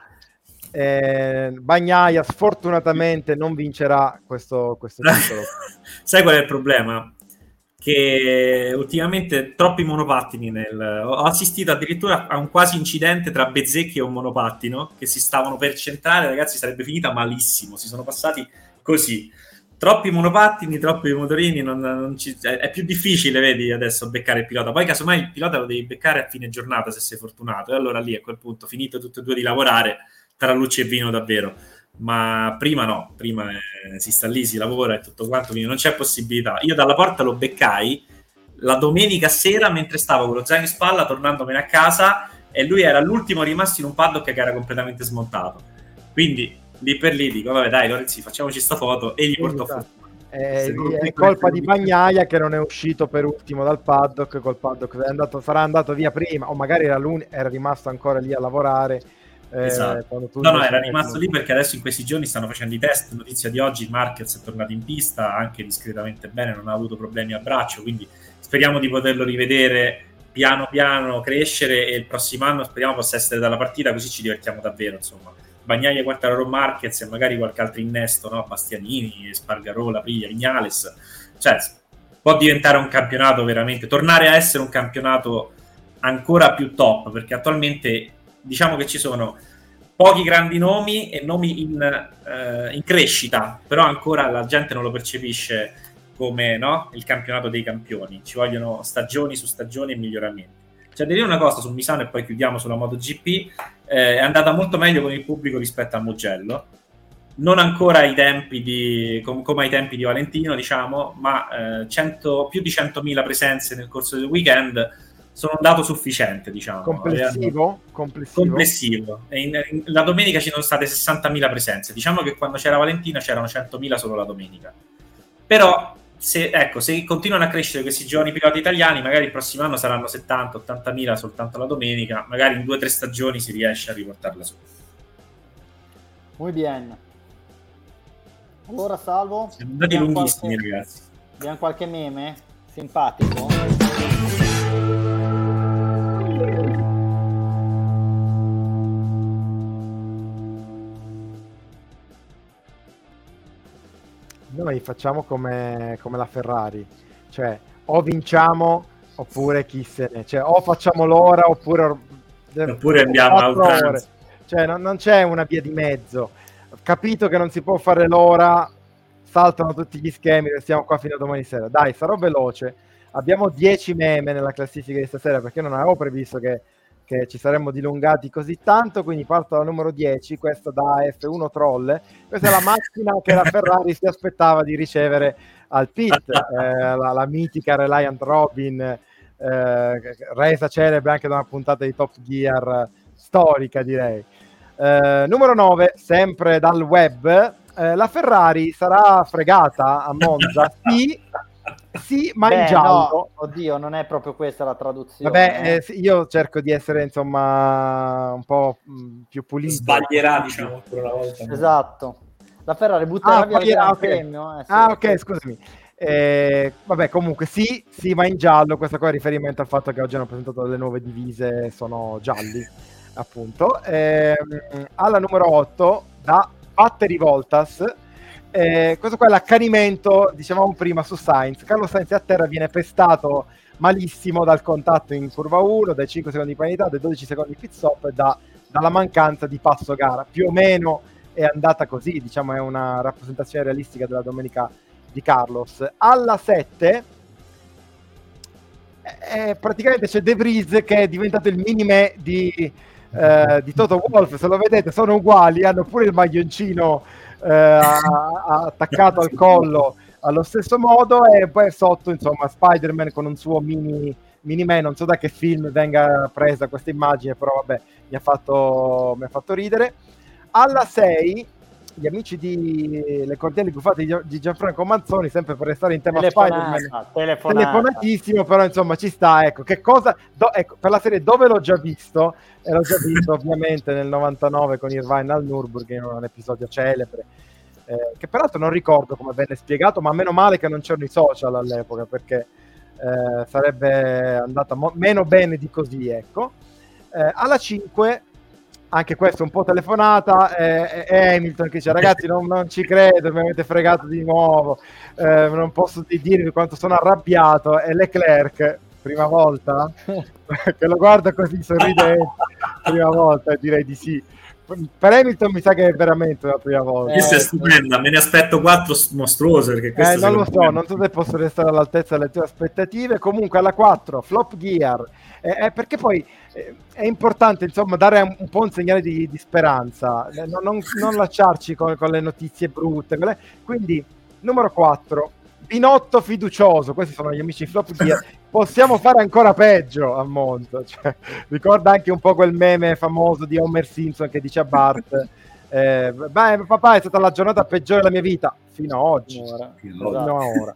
Eh, Bagnaia sfortunatamente non vincerà questo, questo titolo. Sai qual è il problema? Che ultimamente troppi monopattini nel... ho assistito addirittura a un quasi incidente tra Bezzecchi e un monopattino che si stavano per centrare ragazzi sarebbe finita malissimo si sono passati così. Troppi monopattini, troppi motorini non, non ci... è più difficile vedi adesso beccare il pilota. Poi casomai il pilota lo devi beccare a fine giornata se sei fortunato. E allora lì a quel punto finito tutti e due di lavorare tra luce e vino davvero ma prima no, prima eh, si sta lì, si lavora e tutto quanto, quindi non c'è possibilità. Io dalla porta lo beccai la domenica sera mentre stavo con lo zaino in spalla tornandomene a casa e lui era l'ultimo rimasto in un paddock che era completamente smontato. Quindi lì per lì dico, vabbè dai Lorenzi, facciamoci sta foto e gli porto fuori. È, è colpa di Bagnaia che non è uscito per ultimo dal paddock, col paddock è andato, sarà andato via prima o magari era, era rimasto ancora lì a lavorare Eh, esatto. No, no, era rimasto lì perché adesso in questi giorni stanno facendo i test. Notizia di oggi: Marquez è tornato in pista anche discretamente bene, non ha avuto problemi a braccio. Quindi speriamo di poterlo rivedere piano piano crescere e il prossimo anno speriamo possa essere dalla partita, così ci divertiamo davvero. Insomma, Bagnaia, Quartararo, Marquez e magari qualche altro innesto, no? Bastianini, Spargarola, Priglia, Vignales. Cioè, può diventare un campionato veramente, tornare a essere un campionato ancora più top, perché attualmente diciamo che ci sono pochi grandi nomi e nomi in, eh, in crescita, però ancora la gente non lo percepisce come no? il campionato dei campioni. Ci vogliono stagioni su stagioni e miglioramenti. Cioè, devo dire una cosa su Misano e poi chiudiamo sulla MotoGP. Eh, è andata molto meglio con il pubblico rispetto a Mugello. Non ancora ai tempi di, com- come ai tempi di Valentino, diciamo, ma eh, 100, più di 100.000 presenze nel corso del weekend sono un dato sufficiente, diciamo. Complessivo? Complessivo. Complessivo. In, in, la domenica ci sono state 60.000 presenze. Diciamo che quando c'era Valentina c'erano 100.000 solo la domenica. Però, se, ecco, se continuano a crescere questi giovani piloti italiani, magari il prossimo anno saranno 70-80.000 soltanto la domenica. Magari in due o tre stagioni si riesce a riportarla su. Muy bien. Allora, salvo. Siamo andati lunghissimi, qualche... ragazzi. Abbiamo qualche meme simpatico. Noi facciamo come, come la Ferrari, cioè o vinciamo oppure chi se ne, cioè o facciamo l'ora oppure, oppure andiamo a ore. Cioè non, non, c'è una via di mezzo. Capito che non si può fare l'ora, saltano tutti gli schemi, restiamo qua fino a domani sera. Dai, sarò veloce. Abbiamo 10 meme nella classifica di stasera perché non avevo previsto che che ci saremmo dilungati così tanto, quindi parto dal numero 10, questo da F1 Troll. Questa è la macchina che la Ferrari si aspettava di ricevere al pit, eh, la, la, mitica Reliant Robin, eh, resa celebre anche da una puntata di Top Gear storica, direi. Eh, numero 9, sempre dal web, eh, la Ferrari sarà fregata a Monza? Sì, sì, ma Beh, in giallo. No, oddio, non è proprio questa la traduzione. Vabbè, eh. Eh, io cerco di essere insomma un po' mm, più pulito. Sbaglierà, diciamo, per una volta. Esatto. La Ferrari butterà ah, via il ah, okay. premio. Eh, sì, ah, ok, scusami. Eh, vabbè, comunque sì, sì, ma in giallo. Questo qua è riferimento al fatto che oggi hanno presentato le nuove divise, sono gialli, appunto. Eh, alla numero 8, da Battery Voltas, eh, questo qua è l'accanimento, dicevamo prima, su Sainz. Carlo Sainz a terra viene pestato malissimo dal contatto in curva 1, dai 5 secondi di penalità, dai 12 secondi di pit stop e da, dalla mancanza di passo gara. Più o meno è andata così, diciamo è una rappresentazione realistica della domenica di Carlos. Alla 7 eh, praticamente c'è De Vries che è diventato il minime di, eh, di Toto Wolf, se lo vedete sono uguali, hanno pure il maglioncino eh, attaccato al collo allo stesso modo e poi sotto insomma Spider-Man con un suo mini mini man, non so da che film venga presa questa immagine, però vabbè, mi ha fatto, mi ha fatto ridere. Alla 6 gli amici di Le Cordiali Buffate di Gianfranco Manzoni, sempre per restare in tema Spider-Man, telefonatissimo, però insomma ci sta, ecco, che cosa, do, ecco, per la serie dove l'ho già visto, e l'ho già visto ovviamente nel 99 con Irvine al Nürburgring, un episodio celebre, eh, che peraltro non ricordo come venne spiegato, ma meno male che non c'erano i social all'epoca, perché eh, sarebbe andata mo- meno bene di così, ecco. Eh, alla 5 anche questo un po' telefonata, eh, è Hamilton che dice ragazzi non, non, ci credo, mi avete fregato di nuovo, eh, non posso dirvi quanto sono arrabbiato, è Leclerc, prima volta, che lo guarda così sorridente, prima volta direi di sì. Per Hamilton mi sa che è veramente la prima volta. Questa eh, è stupenda, me ne aspetto quattro mostruose. Perché eh, non lo so, non so se posso restare all'altezza delle tue aspettative. Comunque alla 4, flop gear, eh, perché poi eh, è importante insomma dare un, un po' un segnale di, di speranza, eh, non, non, non lasciarci con, con, le notizie brutte. Quindi, numero 4, Binotto fiducioso, questi sono gli amici flop gear. Possiamo fare ancora peggio a Monza. Cioè, ricorda anche un po' quel meme famoso di Homer Simpson che dice a Bart. Eh, beh, papà, è stata la giornata peggiore della mia vita fino ad oggi. Fino a ora.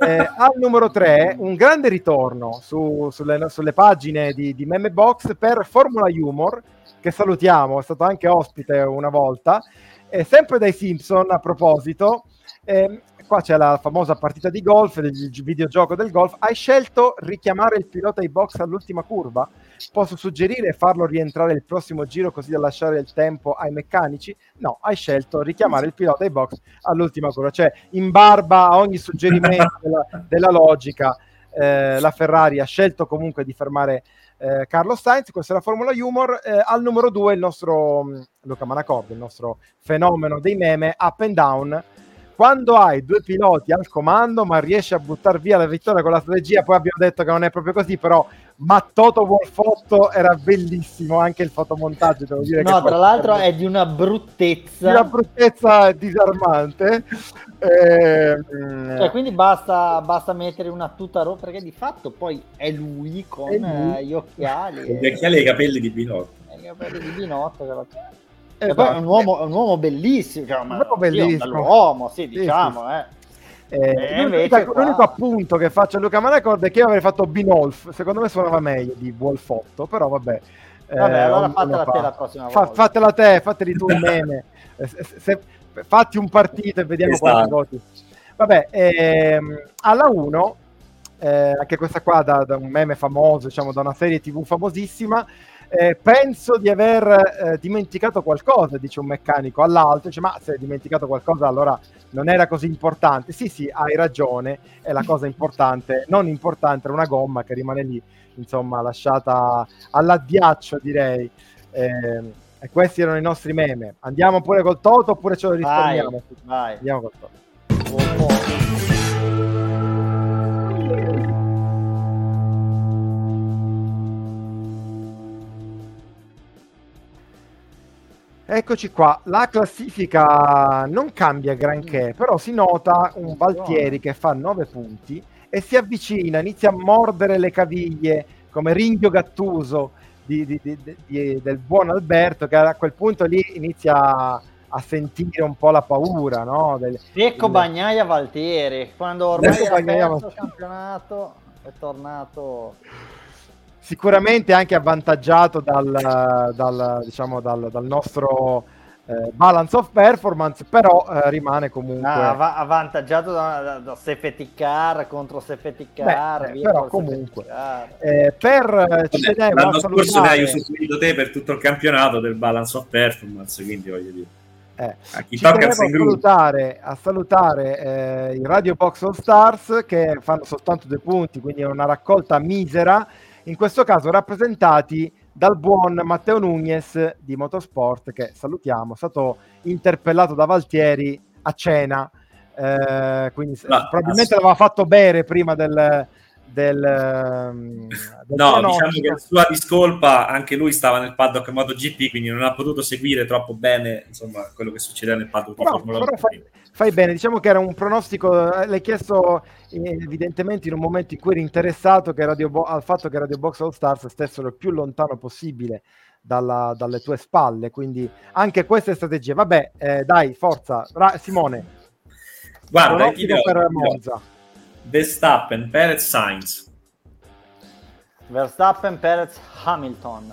Eh, al numero 3 un grande ritorno su, sulle, sulle, pagine di, di Meme Box per Formula Humor che salutiamo, è stato anche ospite una volta, e sempre dai Simpson a proposito, eh, qua c'è la famosa partita di golf, del videogioco del golf, hai scelto richiamare il pilota ai box all'ultima curva? Posso suggerire farlo rientrare il prossimo giro così da lasciare il tempo ai meccanici? No, hai scelto richiamare il pilota ai box all'ultima curva, cioè in barba a ogni suggerimento della, della logica. Eh, la Ferrari ha scelto comunque di fermare eh, Carlos Sainz, questa è la Formula Humor. Eh, al numero 2 il nostro mm, Luca Manacordo, il nostro fenomeno dei meme up and down. Quando hai due piloti al comando, ma riesci a buttare via la vittoria con la strategia, poi abbiamo detto che non è proprio così, però ma Toto Wolfotto era bellissimo anche il fotomontaggio devo dire no tra l'altro è di una bruttezza. Di una bruttezza disarmante. Eh, cioè, quindi basta, basta, mettere una tuta rossa perché di fatto poi è lui con è lui. Gli occhiali gli occhiali e i capelli di Binotto. I capelli di Binotto che e poi è un uomo, è un uomo bellissimo, cioè, un uomo bellissimo. Uomo, sì, diciamo, sì, sì. Eh. Eh, l'unico, qua... l'unico, appunto che faccio a Luca Manacord è che io avrei fatto Binolf, secondo me suonava meglio di Wolfotto, però vabbè. Vabbè, eh, allora fatela fa. te la prossima Fa, volta. Fatela te, fateli tu un meme. Eh, se, se, fatti un partito e vediamo esatto. quanti voti. Vabbè, ehm, alla 1, eh, anche questa qua da, da, un meme famoso, diciamo da una serie tv famosissima, eh, penso di aver eh, dimenticato qualcosa, dice un meccanico all'altro, dice ma se hai dimenticato qualcosa allora non era così importante. Sì, sì, hai ragione, è la cosa importante, non importante, era una gomma che rimane lì, insomma, lasciata all'addiaccio direi. Eh, e questi erano i nostri meme. Andiamo pure col Toto oppure ce lo risparmiamo? Vai, vai. Andiamo col Toto. Oh, oh. Eccoci qua, la classifica non cambia granché, però si nota un Valtieri che fa 9 punti e si avvicina, inizia a mordere le caviglie come Ringhio Gattuso di, di, di, del buon Alberto che a quel punto lì inizia a sentire un po' la paura, no? Del, ecco. Bagnaia Valtieri, quando ormai ha perso il campionato è tornato sicuramente anche avvantaggiato dal, dal, diciamo, dal, dal nostro eh, balance of performance, però eh, rimane comunque ah, avvantaggiato da, da, da safety car contro safety car. Beh, però comunque eh, per eh, Vabbè, l'anno scorso ne hai usufruito te per tutto il campionato del balance of performance, quindi voglio dire. Eh, a chi tocca a salutare, a salutare eh, i Radio Box All Stars che fanno soltanto due punti, quindi è una raccolta misera in questo caso rappresentati dal buon Matteo Nunez di Motorsport, che salutiamo, è stato interpellato da Valtieri a cena, eh, quindi Ma, probabilmente l'aveva fatto bere prima del, del, ehm, del no, diciamo che sua discolpa anche lui stava nel paddock MotoGP quindi non ha potuto seguire troppo bene insomma quello che succedeva nel paddock però, 1 fai, fai, bene diciamo che era un pronostico eh, l'hai chiesto evidentemente in un momento in cui eri interessato che Radio Bo- al fatto che Radio Box All Stars stessero il più lontano possibile dalla, dalle tue spalle quindi anche queste strategie vabbè eh, dai forza Ra- Simone guarda per Monza Verstappen, Perez, Sainz. Verstappen, Perez, Hamilton.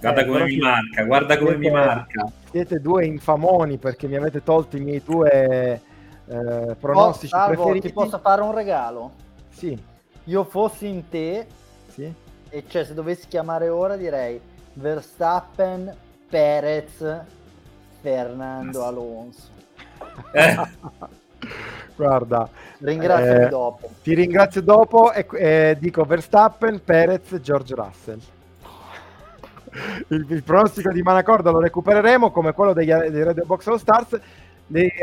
Guarda eh, come mi marca, guarda come siete, mi marca. Siete due infamoni perché mi avete tolto i miei due eh, pronostici oh, salvo, preferiti. Ti posso fare un regalo? Sì. Io fossi in te, sì. e cioè se dovessi chiamare ora direi Verstappen, Perez, Fernando Alonso. Eh. Guarda, ringraziami eh, dopo. Ti ringrazio dopo e eh, dico Verstappen, Perez, George Russell. Il, il pronostico di Manacorda lo recupereremo come quello degli, dei Radio Box All Stars.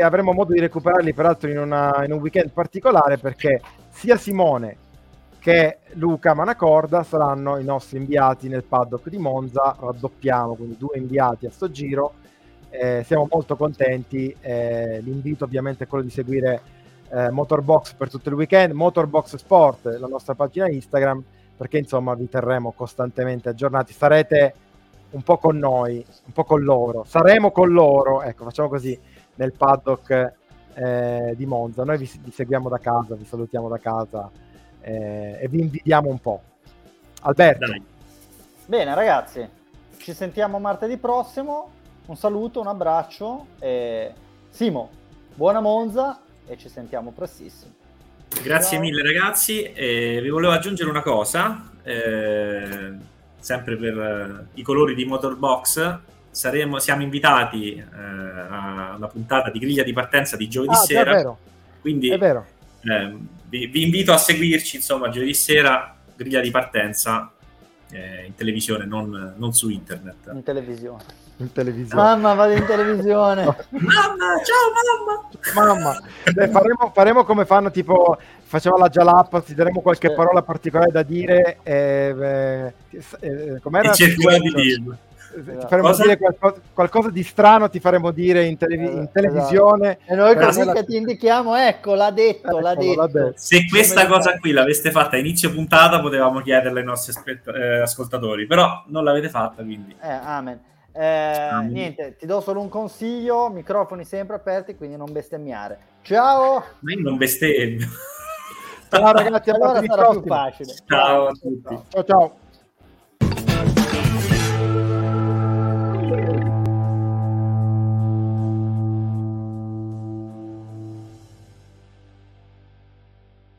Avremo modo di recuperarli peraltro in, una, in un weekend particolare perché sia Simone che Luca Manacorda saranno i nostri inviati nel paddock di Monza. Raddoppiamo quindi due inviati a sto giro. Eh, siamo molto contenti. Eh, l'invito ovviamente è quello di seguire eh, Motorbox per tutto il weekend, Motorbox Sport, la nostra pagina Instagram, perché insomma vi terremo costantemente aggiornati. Sarete un po' con noi, un po' con loro. Saremo con loro, ecco, facciamo così nel paddock eh, di Monza. Noi vi, vi, seguiamo da casa, vi salutiamo da casa eh, e vi invidiamo un po'. Alberto. Dai. Bene, ragazzi. ci sentiamo martedì prossimo. Un saluto, un abbraccio. E... Simo, buona Monza e ci sentiamo prestissimo. Grazie Ciao. mille ragazzi. Eh, vi volevo aggiungere una cosa, eh, sempre per eh, i colori di Motorbox. Saremo, siamo invitati eh, a una puntata di griglia di partenza di giovedì ah, sera. È vero. Quindi è vero. Eh, vi, vi, invito a seguirci, insomma, giovedì sera, griglia di partenza eh, in televisione, non, non, su internet. In televisione. In televisione. Mamma, vado in televisione. mamma, ciao mamma. Mamma. Beh, faremo, faremo, come fanno tipo, faceva la Jalap, ti daremo qualche sì. parola particolare da dire. Eh, eh, eh com'era? E cercherò di dirlo ti faremo Cosa? dire qualcosa, qualcosa, di strano, ti faremo dire in, televi- in televisione. Esatto. E noi così che ti indichiamo, ecco, l'ha detto, l'ha detto. l'ha detto. Se questa cosa qui l'aveste fatta a inizio puntata, potevamo chiederla ai nostri aspett- eh, ascoltatori, però non l'avete fatta, quindi. Eh, amen. Eh, niente, ti do solo un consiglio, microfoni sempre aperti, quindi non bestemmiare. Ciao! Ma io non bestemmio. Ciao ragazzi, allora sarà più facile. Ciao a tutti. Ciao ciao.